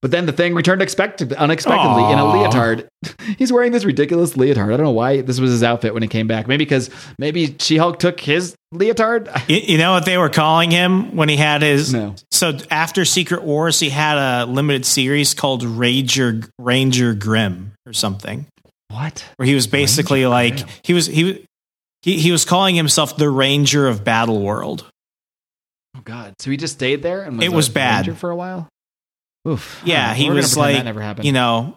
A: But then the thing returned expected, unexpectedly Aww. in a leotard. He's wearing this ridiculous leotard. I don't know why this was his outfit when he came back. Maybe because maybe She Hulk took his leotard.
B: You, you, know what they were calling him when he had his? No. So after Secret Wars, he had a limited series called Ranger Ranger Grimm or something.
A: What?
B: Where he was basically Ranger like Grimm. he was he he he was calling himself the Ranger of Battle World.
A: Oh God! So he just stayed there and
B: was it was bad
A: for a while. Oof.
B: Yeah, he was like, you know,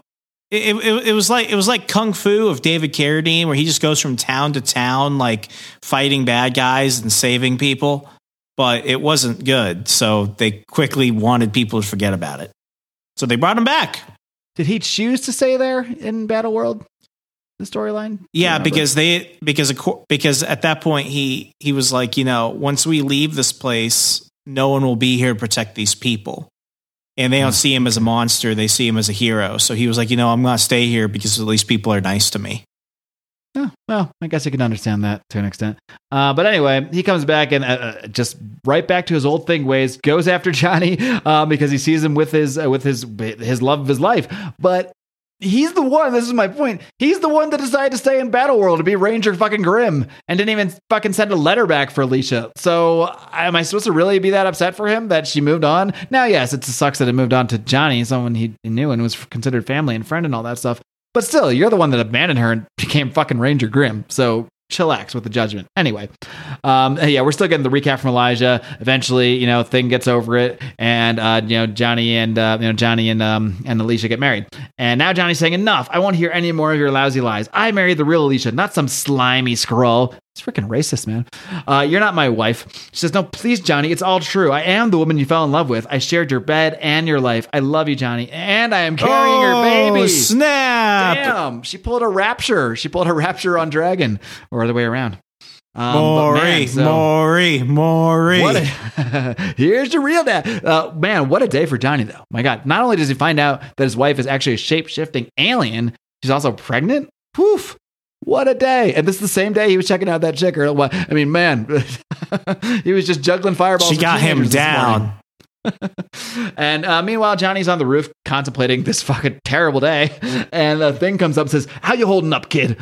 B: it, it, it, was like it was like kung fu of David Carradine, where he just goes from town to town, like fighting bad guys and saving people. But it wasn't good, so they quickly wanted people to forget about it. So they brought him back.
A: Did he choose to stay there in Battle World? The storyline?
B: Yeah, because they because because at that point he he was like, you know, once we leave this place, no one will be here to protect these people and they don't see him as a monster they see him as a hero so he was like you know i'm going to stay here because at least people are nice to me
A: Oh, well, I guess I can understand that to an extent. Uh, but anyway, he comes back and uh, uh just right back to his old thing ways, goes after Johnny uh, because he sees him with his uh, with his his love of his life. But he's the one. This is my point. He's the one that decided to stay in Battle World to be Ranger fucking Grimm and didn't even fucking send a letter back for Alicia. So am I supposed to really be that upset for him that she moved on? Now, yes, it sucks that it moved on to Johnny, someone he knew and was considered family and friend and all that stuff. But still, you're the one that abandoned her and became fucking Ranger Grimm. So chillax with the judgment. Anyway, um, yeah, we're still getting the recap from Lyja. Eventually, you know, thing gets over it, and uh, you know, Johnny and uh, you know Johnny and um, and Alicia get married. And now Johnny's saying, "Enough! I won't hear any more of your lousy lies. I married the real Alicia, not some slimy Skrull." It's freaking racist, man. Uh, you're not my wife. She says, No, please, Johnny. It's all true. I am the woman you fell in love with. I shared your bed and your life. I love you, Johnny. And I am carrying oh, your baby.
B: Snap.
A: Damn. She pulled a rapture. She pulled a rapture on Dragon or the other way around.
B: Um, Maury, man, so, Maury, Maury.
A: A, here's your real dad. Uh, man, what a day for Johnny, though. My God. Not only does he find out that his wife is actually a shape shifting alien, she's also pregnant. Poof. What a day! And this is the same day he was checking out that chick. Or? I mean, man, he was just juggling fireballs.
B: She got him down.
A: and uh, meanwhile, Johnny's on the roof contemplating this fucking terrible day, and the thing comes up and says, "How you holding up, kid?"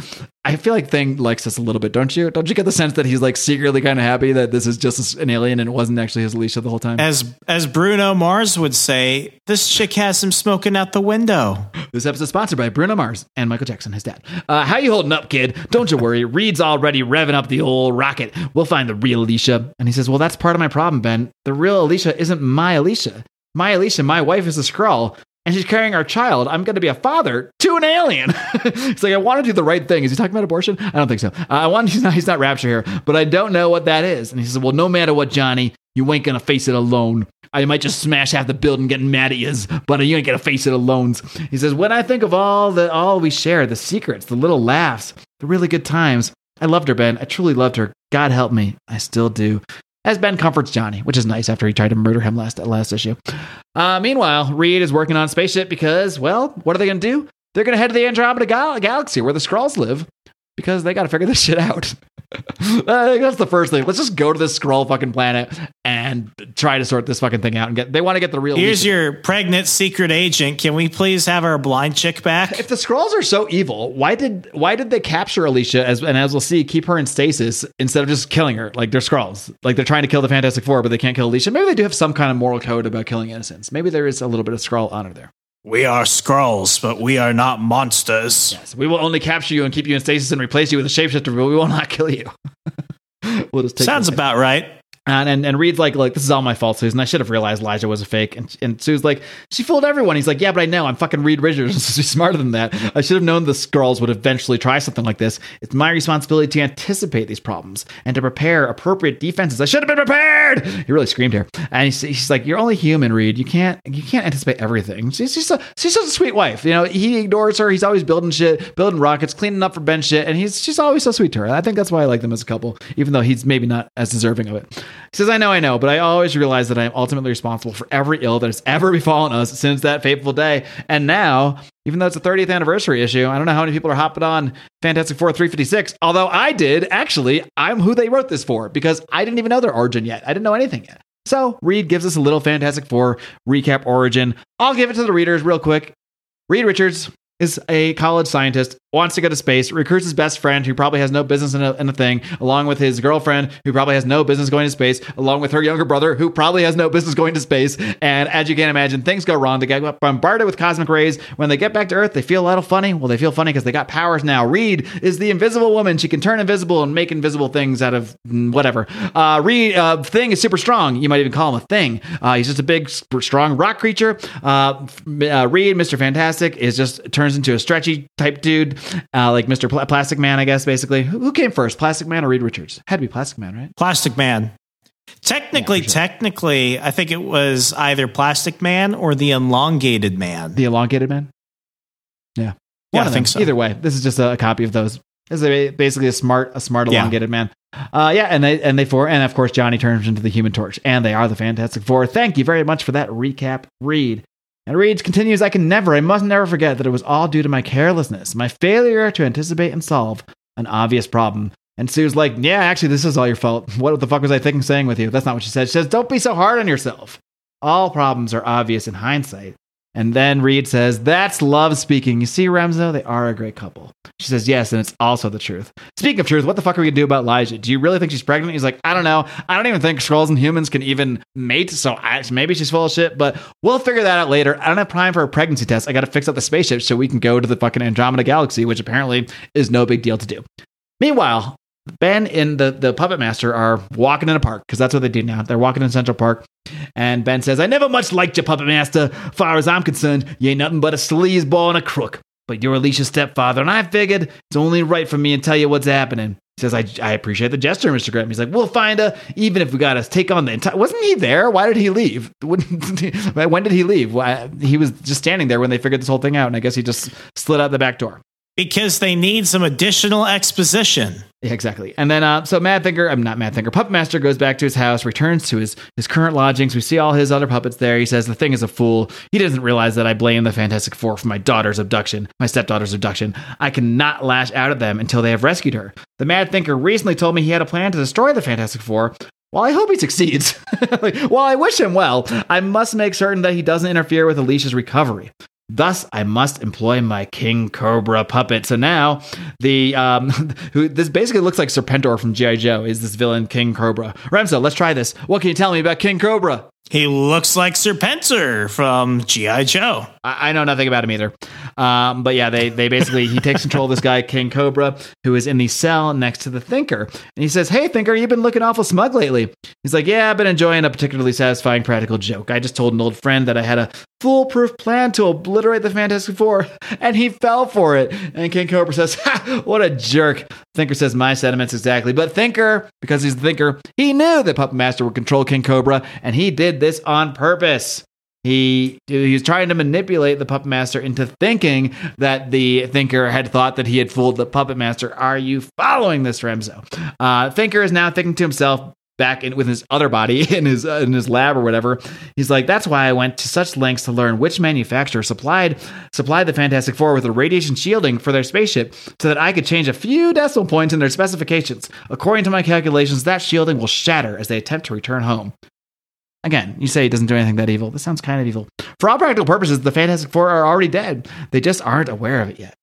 A: I feel like Thing likes us a little bit, don't you? Don't you get the sense that he's like secretly kind of happy that this is just an alien and it wasn't actually his Alicia the whole time?
B: As as Bruno Mars would say, this chick has him smoking out the window.
A: This episode is sponsored by Bruno Mars and Michael Jackson, his dad. Uh, how you holding up, kid? Don't you worry. Reed's already revving up the old rocket. We'll find the real Alicia. And he says, Well, that's part of my problem, Ben. The real Alicia isn't my Alicia. My Alicia, my wife is a Skrull and she's carrying our child. I'm going to be a father to an alien. He's like, I want to do the right thing. Is he talking about abortion? I don't think so. Uh, I want he's not he's not rapture here, but I don't know what that is. And he says, Well, no matter what, Johnny, you ain't gonna face it alone. I might just smash half the building getting mad at you, but you ain't gonna face it alone. He says, When I think of all the all we share, the secrets, the little laughs, the really good times, I loved her, Ben. I truly loved her. God help me. I still do. As Ben comforts Johnny, which is nice after he tried to murder him last last issue. Uh, meanwhile, Reed is working on a spaceship because, well, what are they going to do? They're going to head to the Andromeda Gal- Galaxy where the Skrulls live because they got to figure this shit out. That's the first thing. Let's just go to this Skrull fucking planet and try to sort this fucking thing out and get. They want to get the real.
B: Here's your pregnant secret agent. Can we please have our blind chick back?
A: If the Skrulls are so evil, why did why did they capture Alicia as and as we'll see, keep her in stasis instead of just killing her? Like they're Skrulls. Like they're trying to kill the Fantastic Four, but they can't kill Alicia. Maybe they do have some kind of moral code about killing innocents. Maybe there is a little bit of Skrull honor there.
B: We are Skrulls, but we are not monsters.
A: Yes, we will only capture you and keep you in stasis and replace you with a shapeshifter, but we will not kill you.
B: we'll Sounds about right.
A: And, and and Reed's like, like this is all my fault, Susan. I should have realized Lyja was a fake. And and Sue's like, she fooled everyone. He's like, yeah, but I know I'm fucking Reed Richards. She's smarter than that. I should have known the Skrulls would eventually try something like this. It's my responsibility to anticipate these problems and to prepare appropriate defenses. I should have been prepared. He really screamed here. And he's, he's like, you're only human, Reed. You can't you can't anticipate everything. She's just a, she's such a sweet wife. You know, he ignores her. He's always building shit, building rockets, cleaning up for Ben shit, and he's she's always so sweet to her. I think that's why I like them as a couple, even though he's maybe not as deserving of it. He says, I know, I know but I always realize that I am ultimately responsible for every ill that has ever befallen us since that fateful day. And now, even though it's a 30th anniversary issue, I don't know how many people are hopping on Fantastic Four 356. Although I did, actually, I'm who they wrote this for because I didn't even know their origin yet. I didn't know anything yet. So Reed gives us a little Fantastic Four recap origin. I'll give it to the readers real quick. Reed Richards is a college scientist wants to go to space, recruits his best friend who probably has no business in a, in a, thing, along with his girlfriend who probably has no business going to space, along with her younger brother who probably has no business going to space. And as you can imagine, things go wrong. They get bombarded with cosmic rays. When they get back to Earth, they feel a little funny. Well, they feel funny because they got powers now. Reed is the invisible woman. She can turn invisible and make invisible things out of mm, whatever. Uh, Reed, uh, Thing is super strong. You might even call him a thing. Uh, he's just a big, strong rock creature. Uh, uh, Reed, Mr. Fantastic, is just turns into a stretchy type dude, uh, like Mr. Pl- Plastic Man, I guess. Basically, who, came first, Plastic Man or Reed Richards? Had to be Plastic Man, right?
B: Plastic Man. Technically, yeah, sure. technically, I think it was either Plastic Man or the Elongated Man.
A: The Elongated Man. Yeah,
B: yeah, I think so.
A: Either way, this is just a, copy of those. This is basically a smart, a smart elongated yeah. man. Uh, yeah, and they and they four, and of course Johnny turns into the Human Torch, and they are the Fantastic Four. Thank you very much for that recap, Reed. And Reeds continues, I can never, I must never forget that it was all due to my carelessness, my failure to anticipate and solve an obvious problem. And Sue's like, Yeah, actually, this is all your fault. What the fuck was I thinking saying with you? That's not what she said. She says, Don't be so hard on yourself. All problems are obvious in hindsight. And then Reed says, That's love speaking. You see, Remso, they are a great couple. She says, Yes, and it's also the truth. Speaking of truth, what the fuck are we gonna do about Lyja? Do you really think she's pregnant? He's like, I don't know. I don't even think Skrulls and humans can even mate, so I, maybe she's full of shit, but we'll figure that out later. I don't have time for a pregnancy test. I gotta fix up the spaceship so we can go to the fucking Andromeda Galaxy, which apparently is no big deal to do. Meanwhile, Ben and the, the puppet master are walking in a park because that's what they do now. They're walking in Central Park. And Ben says, I never much liked you, puppet master. Far as I'm concerned, you ain't nothing but a sleazeball and a crook. But you're Alicia's stepfather, and I figured it's only right for me to tell you what's happening. He says, I, I appreciate the gesture, Mr. Grimm. He's like, we'll find her, even if we got to take on the entire. Wasn't he there? Why did he leave? when did he leave? Why, He was just standing there when they figured this whole thing out, and I guess he just slid out the back door
B: because they need some additional exposition.
A: Yeah, exactly. And then, uh, so Mad Thinker, I'm not Mad Thinker, Puppet Master goes back to his house, returns to his, his current lodgings. We see all his other puppets there. He says, The thing is a fool. He doesn't realize that I blame the Fantastic Four for my daughter's abduction, my stepdaughter's abduction. I cannot lash out at them until they have rescued her. The Mad Thinker recently told me he had a plan to destroy the Fantastic Four. Well, I hope he succeeds. like, well, I wish him well. I must make certain that he doesn't interfere with Alicia's recovery. Thus, I must employ my King Cobra puppet. So now, the um, who this basically looks like Serpentor from GI Joe is this villain King Cobra. Remso, let's try this. What can you tell me about King Cobra?
B: He looks like Serpentor from GI Joe.
A: I, I know nothing about him either. Um, but yeah, they they basically he takes control of this guy King Cobra who is in the cell next to the Thinker, and he says, "Hey Thinker, you've been looking awful smug lately." He's like, "Yeah, I've been enjoying a particularly satisfying practical joke. I just told an old friend that I had a foolproof plan to obliterate the Fantastic Four, and he fell for it." And King Cobra says, "Ha, what a jerk." Thinker says my sentiments exactly, but Thinker, because he's the Thinker, he knew that Puppet Master would control King Cobra, and he did this on purpose. He he was trying to manipulate the puppet master into thinking that the thinker had thought that he had fooled the puppet master. Are you following this, Remso? Uh, thinker is now thinking to himself back in with his other body in his uh, in his lab or whatever. He's like, that's why I went to such lengths to learn which manufacturer supplied supplied the Fantastic Four with a radiation shielding for their spaceship, so that I could change a few decimal points in their specifications. According to my calculations, that shielding will shatter as they attempt to return home. Again, you say it doesn't do anything that evil. This sounds kind of evil. For all practical purposes, the Fantastic Four are already dead. They just aren't aware of it yet.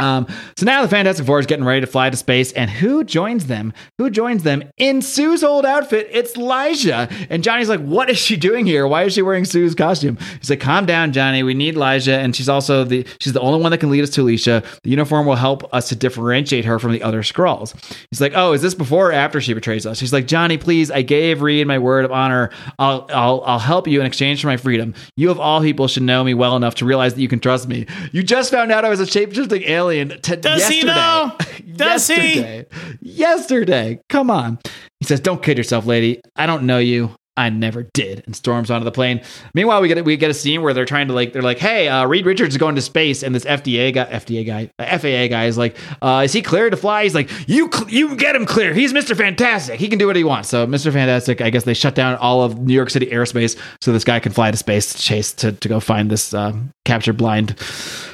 A: Um, so now the Fantastic Four is getting ready to fly to space, and who joins them? Who joins them in Sue's old outfit? It's Lyja. And Johnny's like, "What is she doing here? Why is she wearing Sue's costume?" He's like, "Calm down, Johnny. We need Lyja, and she's also the she's the only one that can lead us to Alicia. The uniform will help us to differentiate her from the other Skrulls." He's like, "Oh, is this before or after she betrays us?" She's like, "Johnny, please. I gave Reed my word of honor. I'll I'll I'll help you in exchange for my freedom. You of all people should know me well enough to realize that you can trust me. You just found out I was a shape shifting alien." T-
B: Does he know? Does he?
A: yesterday. Yesterday. Come on. He says, "Don't kid yourself, lady. I don't know you. I never did." And storms onto the plane. Meanwhile, we get we get a scene where they're trying to like they're like, "Hey, uh, Reed Richards is going to space," and this FDA guy, FDA guy, uh, FAA guy is like, uh, "Is he clear to fly?" He's like, "You cl- you get him clear. He's Mister Fantastic. He can do what he wants." So Mister Fantastic, I guess they shut down all of New York City airspace so this guy can fly to space to chase to to go find this uh, capture blind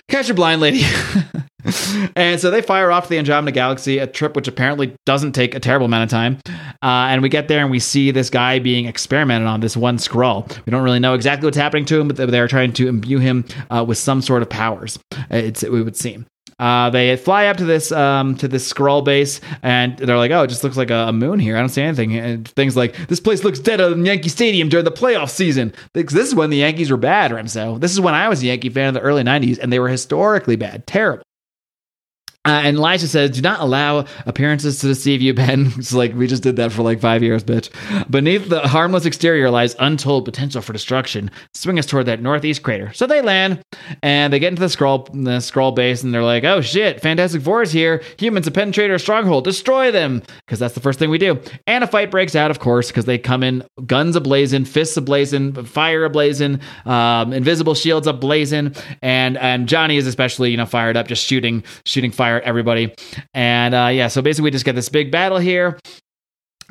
A: capture blind lady. and so they fire off to the Andromeda Galaxy, a trip which apparently doesn't take a terrible amount of time. Uh, and we get there and we see this guy being experimented on, this one Skrull. We don't really know exactly what's happening to him, but they're trying to imbue him uh, with some sort of powers. It's, it would seem. Uh, they fly up to this um, to this Skrull base, and they're like, "Oh, it just looks like a, a moon here. I don't see anything." And things like, "This place looks deader than Yankee Stadium during the playoff season." This is when the Yankees were bad, Remso. This is when I was a Yankee fan in the early '90s, and they were historically bad, terrible. Uh, and Lyja says, "Do not allow appearances to deceive you, Ben." It's like we just did that for like five years, bitch. Beneath the harmless exterior lies untold potential for destruction. Swing us toward that northeast crater. So they land, and they get into the Skrull, the Skrull base, and they're like, "Oh shit, Fantastic Four is here! Humans have penetrated our stronghold. Destroy them!" Because that's the first thing we do. And a fight breaks out, of course, because they come in guns ablazing, fists ablazing, fire ablazing, um, invisible shields ablazing, and and Johnny is especially you know fired up, just shooting shooting fire everybody. And uh, yeah, so basically we just get this big battle here.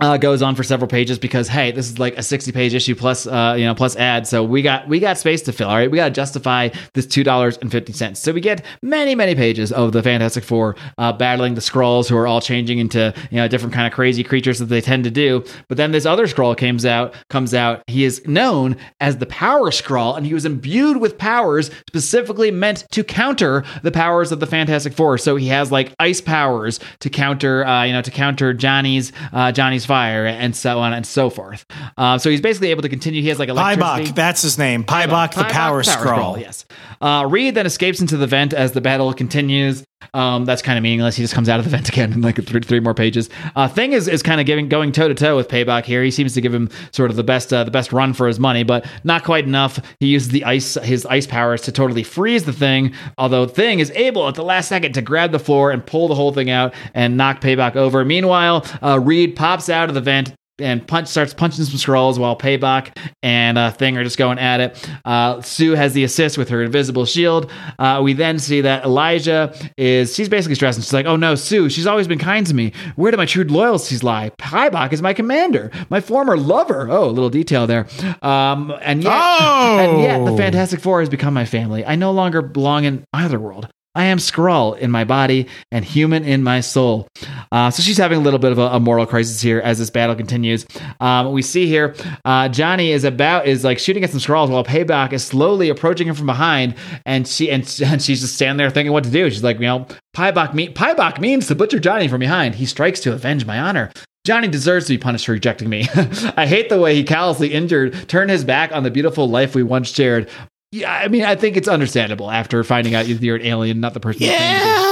A: Uh, goes on for several pages because hey, this is like a sixty-page issue plus, uh, you know, plus ad. So we got we got space to fill. All right, we got to justify this two dollars and fifty cents. So we get many many pages of the Fantastic Four uh, battling the Skrulls, who are all changing into you know different kind of crazy creatures that they tend to do. But then this other Skrull comes out. Comes out. He is known as the Power Skrull, and he was imbued with powers specifically meant to counter the powers of the Fantastic Four. So he has like ice powers to counter, uh, you know, to counter Johnny's uh, Fire and so on and so forth. Uh, so he's basically able to continue. He has like electricity.
B: Paibok, that's his name. Paibok, the
A: Paibok,
B: Power, Skrull.
A: Yes. Uh, Reed then escapes into the vent as the battle continues. Um, that's kind of meaningless. He just comes out of the vent again in like three, three more pages. Uh, Thing is is kind of giving going toe to toe with Paibok here. He seems to give him sort of the best uh, the best run for his money, but not quite enough. He uses the ice his ice powers to totally freeze the thing. Although Thing is able at the last second to grab the floor and pull the whole thing out and knock Paibok over. Meanwhile, uh, Reed pops out of the vent and punch starts punching some Skrulls while Paibok and uh, Thing are just going at it. Uh, Sue has the assist with her invisible shield. Uh, we then see that Lyja is she's basically stressing. She's like, "Oh no, Sue! She's always been kind to me. Where do my true loyalties lie? Paibok is my commander, my former lover. Oh, a little detail there. Um, and yet,
B: Oh!
A: and yet, the Fantastic Four has become my family. I no longer belong in either world." I am Skrull in my body and human in my soul. Uh, so she's having a little bit of a, a moral crisis here as this battle continues. Um, we see here uh, Johnny is about is like shooting at some Skrulls while Paibok is slowly approaching him from behind, and she and, and she's just standing there thinking what to do. She's like, you know, Paibok me Paibok means to butcher Johnny from behind. He strikes to avenge my honor. Johnny deserves to be punished for rejecting me. I hate the way he callously injured, turned his back on the beautiful life we once shared. Yeah, I mean, I think it's understandable after finding out you're an alien, not the person. you claim to be.
B: Yeah.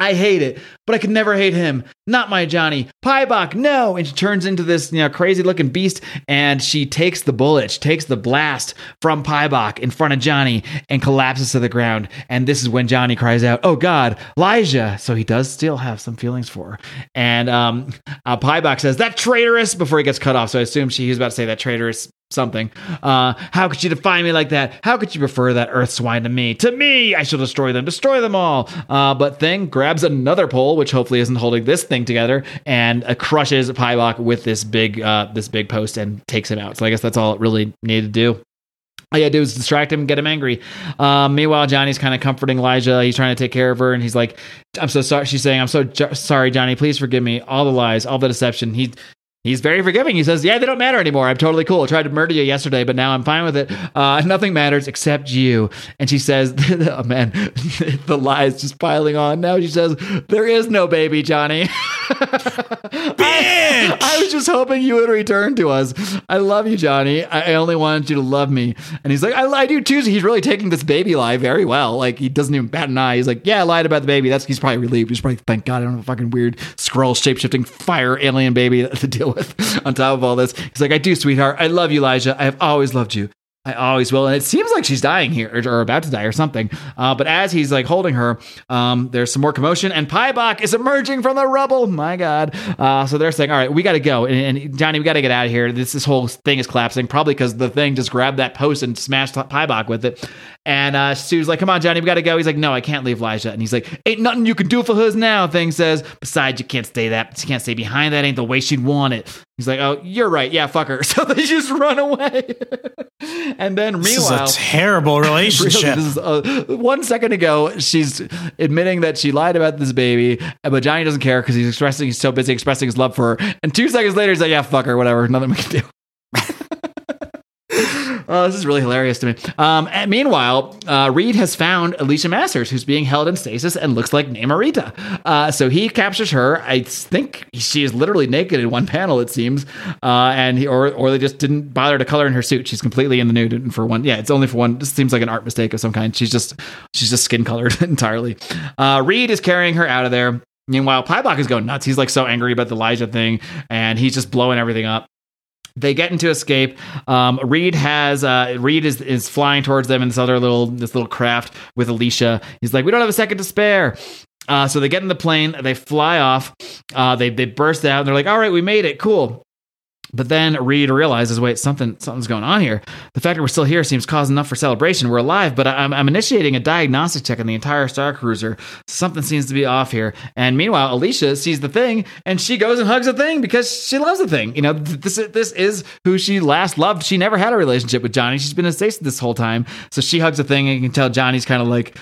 A: I hate it, but I could never hate him. Not my Johnny. Paibok, no. And she turns into this, you know, crazy looking beast and she takes the bullet, she takes the blast from Paibok in front of Johnny and collapses to the ground. And this is when Johnny cries out, Oh God, Lyja. So he does still have some feelings for her. And um, uh, Paibok says, That traitorous, before he gets cut off. So I assume she, he was about to say that traitorous something. Uh, how could you define me like that? How could you prefer that earth swine to me? To me, I shall destroy them, destroy them all. Uh, but Thing grabs another pole, which hopefully isn't holding this thing together, and uh, crushes Paibok with this big, uh, this big post and takes him out. So I guess that's all it really needed to do. All you had to do is distract him, get him angry. Um, meanwhile, Johnny's kind of comforting Lyja. He's trying to take care of her, and he's like, "I'm so sorry." She's saying, "I'm so jo- sorry, Johnny. Please forgive me. All the lies, all the deception." He He's very forgiving. He says, "Yeah, they don't matter anymore. I'm totally cool. I tried to murder you yesterday, but now I'm fine with it. Uh, nothing matters except you." And she says, "Oh man, the lies just piling on." Now she says, "There is no baby, Johnny." I, I was just hoping you would return to us. I love you, Johnny. I, I only wanted you to love me. And he's like, I, I do too. He's really taking this baby lie very well. Like he doesn't even bat an eye. He's like, Yeah, I lied about the baby. That's he's probably relieved. He's probably thank God I don't have a fucking weird Skrull shape shifting fire alien baby to deal with on top of all this. He's like, I do, sweetheart. I love you, Lyja. I have always loved you. I always will. And it seems like she's dying here or, or about to die or something. Uh, but as he's like holding her, um, there's some more commotion and Paibok is emerging from the rubble. My God. Uh, so they're saying, all right, we got to go. And, and Johnny, we got to get out of here. This, this whole thing is collapsing, probably because the thing just grabbed that post and smashed Paibok with it. And uh, Sue's like, come on, Johnny, we got to go. He's like, no, I can't leave Lyja. And he's like, ain't nothing you can do for her now, Thing says. Besides, you can't stay that. You can't stay behind that. Ain't the way she'd want it. He's like, oh, you're right. Yeah, fuck her. So they just run away. and then
B: This
A: meanwhile.
B: is a terrible relationship.
A: Really, this uh, one second ago, she's admitting that she lied about this baby, but Johnny doesn't care because he's expressing, he's so busy expressing his love for her. And two seconds later, he's like, "Yeah, fuck her, whatever, nothing we can do." Oh, this is really hilarious to me. Um, meanwhile, uh, Reed has found Alicia Masters, who's being held in stasis and looks like Namorita. Uh, so he captures her. I think she is literally naked in one panel, it seems, uh, and he, or or they just didn't bother to color in her suit. She's completely in the nude for one. Yeah, it's only for one. This seems like an art mistake of some kind. She's just she's just skin colored entirely. Uh, Reed is carrying her out of there. Meanwhile, Paibok is going nuts. He's like so angry about the Lyja thing, and he's just blowing everything up they get into escape. Um, Reed has uh, Reed is is flying towards them in this other little this little craft with Alicia. He's like, we don't have a second to spare. Uh, so they get in the plane, they fly off, uh, they they burst out, and they're like, all right, we made it, cool. But then Reed realizes, wait, something something's going on here. The fact that we're still here seems cause enough for celebration. We're alive, but I'm, I'm initiating a diagnostic check on the entire Star Cruiser. Something seems to be off here. And meanwhile, Alicia sees the thing, and she goes and hugs the thing because she loves the thing. You know, th- this this is who she last loved. She never had a relationship with Johnny. She's been in stasis this whole time. So she hugs the thing, and you can tell Johnny's kind of like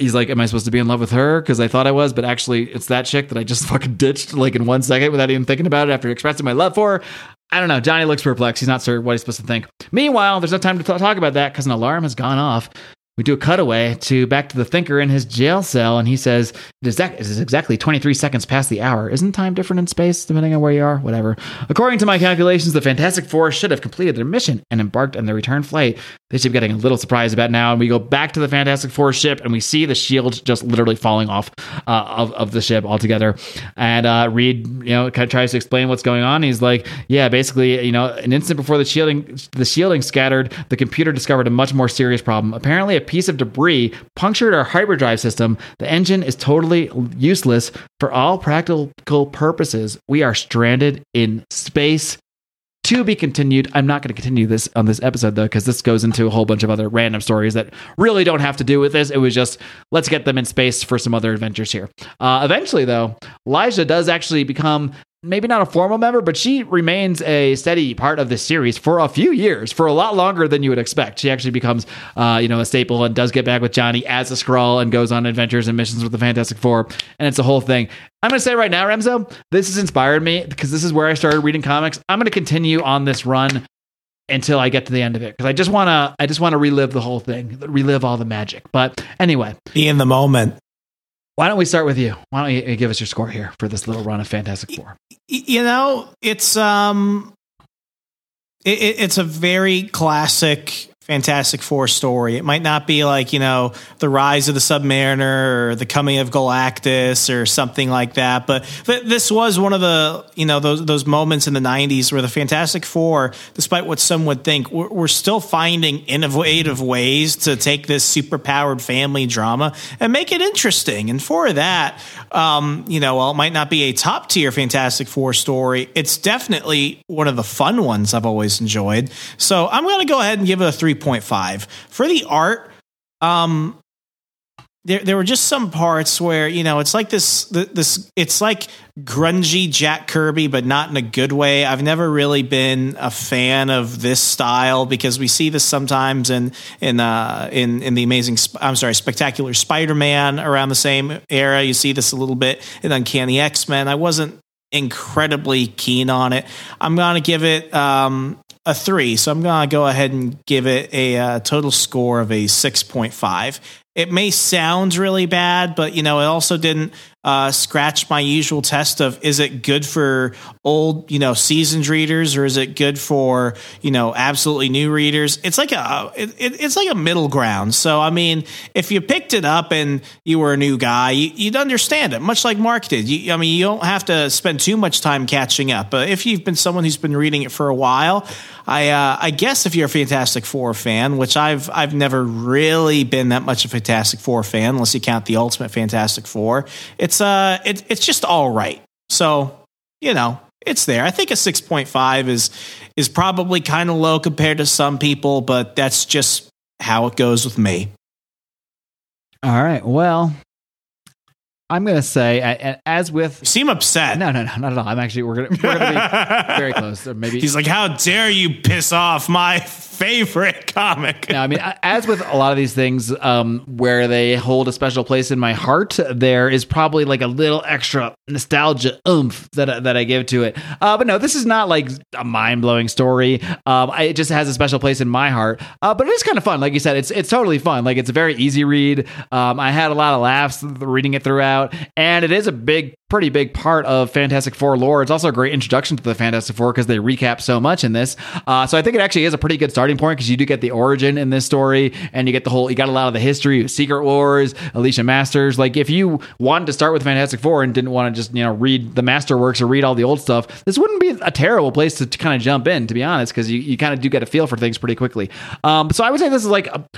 A: he's like, Am I supposed to be in love with her? Because I thought I was, but actually it's that chick that I just fucking ditched like in one second without even thinking about it after expressing my love for her. I don't know. Johnny looks perplexed. He's not sure what he's supposed to think. Meanwhile, there's no time to t- talk about that because an alarm has gone off. We do a cutaway to back to the thinker in his jail cell, and he says it is, exactly 23 seconds past the hour. Isn't time different in space depending on where you are? Whatever. According to my calculations, the Fantastic Four should have completed their mission and embarked on their return flight. They should be getting a little surprised about now, and we go back to the Fantastic Four ship, and we see the shield just literally falling off uh, of, of the ship altogether. And uh, Reed, you know, kind of tries to explain what's going on. He's like, "Yeah, basically, you know, an instant before the shielding the shielding scattered, the computer discovered a much more serious problem. Apparently, a piece of debris punctured our hyperdrive system. The engine is totally useless for all practical purposes. We are stranded in space." to be continued. I'm not going to continue this on this episode though, because this goes into a whole bunch of other random stories that really don't have to do with this. It was just let's get them in space for some other adventures here. Uh, eventually, though, Lyja does actually become maybe not a formal member, but she remains a steady part of this series for a few years, for a lot longer than you would expect. She actually becomes, uh, you know, a staple and does get back with Johnny as a Skrull and goes on adventures and missions with the Fantastic Four, and it's a whole thing. I'm going to say right now, Remso, this has inspired me because this is where I started reading comics. I'm going to continue on this run until I get to the end of it because I just want to I just want to relive the whole thing, relive all the magic. But anyway,
B: Be in the moment.
A: Why don't we start with you? Why don't you give us your score here for this little run of Fantastic Four?
B: You know it's um it, it- it's a very classic Fantastic Four story. It might not be like, you know, the rise of the Submariner or the coming of Galactus or something like that. But th- this was one of the, you know, those, those moments in the 90s where the Fantastic Four, despite what some would think, we're, still finding innovative ways to take this superpowered family drama and make it interesting. And for that, um, you know, while it might not be a top tier Fantastic Four story, it's definitely one of the fun ones I've always enjoyed. So I'm going to go ahead and give it a 3.5. For the art, um, there, there were just some parts where you know it's like this this it's like grungy Jack Kirby, but not in a good way. I've never really been a fan of this style because we see this sometimes in in uh, in in the amazing I'm sorry spectacular Spider Man around the same era. You see this a little bit in Uncanny X Men. I wasn't incredibly keen on it. I'm gonna give it um, a three, so I'm gonna go ahead and give it a uh, total score of a six point five it may sound really bad, but you know, it also didn't uh, scratch my usual test of is it good for old, you know, seasoned readers or is it good for you know absolutely new readers? It's like a it, it's like a middle ground. So I mean, if you picked it up and you were a new guy, you, would understand it, much like Marc did. You, I mean, you don't have to spend too much time catching up. But if you've been someone who's been reading it for a while, I uh, I guess if you're a Fantastic Four fan, which I've I've never really been that much of a Fantastic Four fan, unless you count the Ultimate Fantastic Four. It's uh, it, it's just all right. So you know, it's there. I think a six point five is is probably kind of low compared to some people, but that's just how it goes with me.
A: All right. Well, I'm going to say, as with,
B: you seem upset.
A: No, no, no, not at all. I'm actually we're going to we're going to be very close. Or maybe
B: he's like, "How dare you piss off my favorite comic.
A: no, I mean, as with a lot of these things, um, where they hold a special place in my heart, there is probably like a little extra nostalgia oomph that that I give to it. Uh, but no, this is not like a mind blowing story. Um, I, it just has a special place in my heart. Uh, but it is kind of fun, like you said. It's it's totally fun. Like it's a very easy read. Um, I had a lot of laughs reading it throughout, and it is a big pretty big part of Fantastic Four lore. It's also a great introduction to the Fantastic Four because they recap so much in this. Uh, so I think it actually is a pretty good starting point because you do get the origin in this story and you get the whole, you got a lot of the history, Secret Wars, Alicia Masters. Like if you wanted to start with Fantastic Four and didn't want to just, you know, read the Masterworks or read all the old stuff, this wouldn't be a terrible place to, to kind of jump in, to be honest, because you, you kind of do get a feel for things pretty quickly. Um, so I would say this is like a,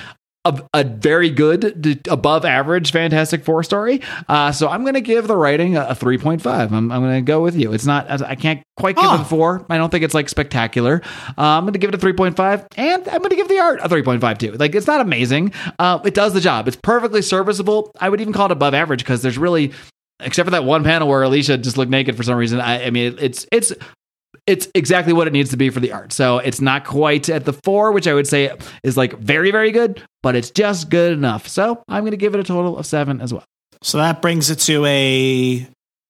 A: a, a, very good, above average Fantastic Four story. Uh, so I'm going to give the writing a, a 3.5. I'm, I'm going to go with you. It's not, I can't quite give oh. it a four. I don't think it's like spectacular. Uh, I'm going to give it a 3.5, and I'm going to give the art a 3.5 too. Like it's not amazing. Uh, it does the job. It's perfectly serviceable. I would even call it above average because there's really except for that one panel where Alicia just looked naked for some reason. I, I mean, it's it's it's exactly what it needs to be for the art. So it's not quite at the four, which I would say is like very, very good, but it's just good enough. So I'm going to give it a total of seven as well.
B: So that brings it to a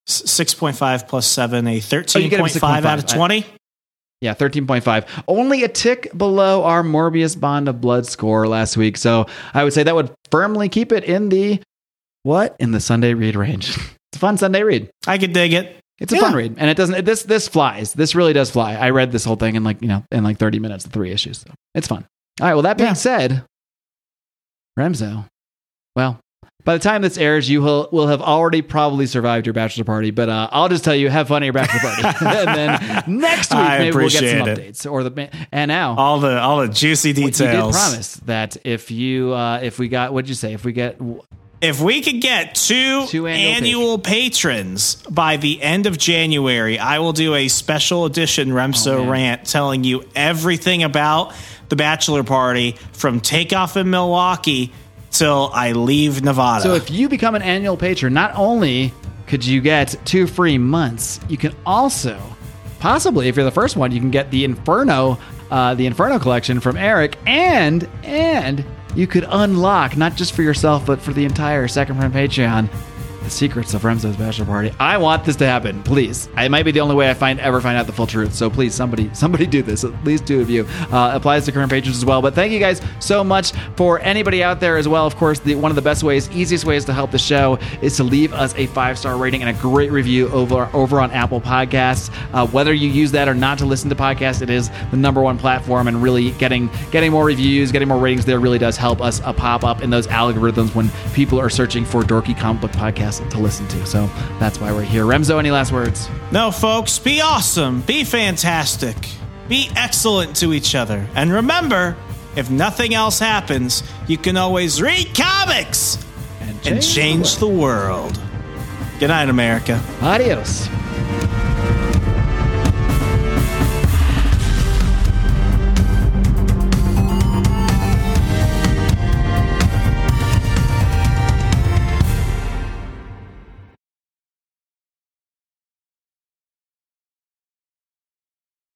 B: 6.5 plus seven, a 13.5 oh, out of 20.
A: Yeah, 13.5. Only a tick below our Morbius Bond of Blood score last week. So I would say that would firmly keep it in the what? In the Sunday read range. it's a fun Sunday read.
B: I could dig it.
A: It's a yeah. fun read, and it doesn't. This this flies. This really does fly. I read this whole thing in like you know in like thirty minutes, the three issues. So it's fun. All right. Well, that being yeah. said, Remso. Well, by the time this airs, you will, will have already probably survived your bachelor party. But uh, I'll just tell you, have fun at your bachelor party, and then next week I maybe we'll get some it. updates. Or the and now
B: all the all the juicy details. You did
A: promise that if you uh, if we got what'd you say if we get
B: if we could get two, two annual, annual patrons by the end of January, I will do a special edition Remso oh, rant telling you everything about the bachelor party from takeoff in Milwaukee till I leave Nevada.
A: So if you become an annual patron, not only could you get two free months, you can also possibly, if you're the first one, you can get the Inferno, uh, the Inferno collection from Eric, and and you could unlock, not just for yourself, but for the entire Second Print Patreon, the secrets of Remso's bachelor party. I want this to happen, please. It might be the only way I find ever find out the full truth. So please, somebody, somebody do this. At least two of you. Uh, applies to current patrons as well. But thank you guys so much for anybody out there as well. Of course, the, one of the best ways, easiest ways to help the show is to leave us a five star rating and a great review over over on Apple Podcasts. Uh, whether you use that or not to listen to podcasts, it is the number one platform, and really getting getting more reviews, getting more ratings there really does help us uh, pop up in those algorithms when people are searching for dorky comic book podcasts to listen to. So that's why we're here. Remso, any last words?
B: No, folks, be awesome, be fantastic, be excellent to each other. And remember, if nothing else happens, you can always read comics and change, the world. Good night, America.
A: Adios.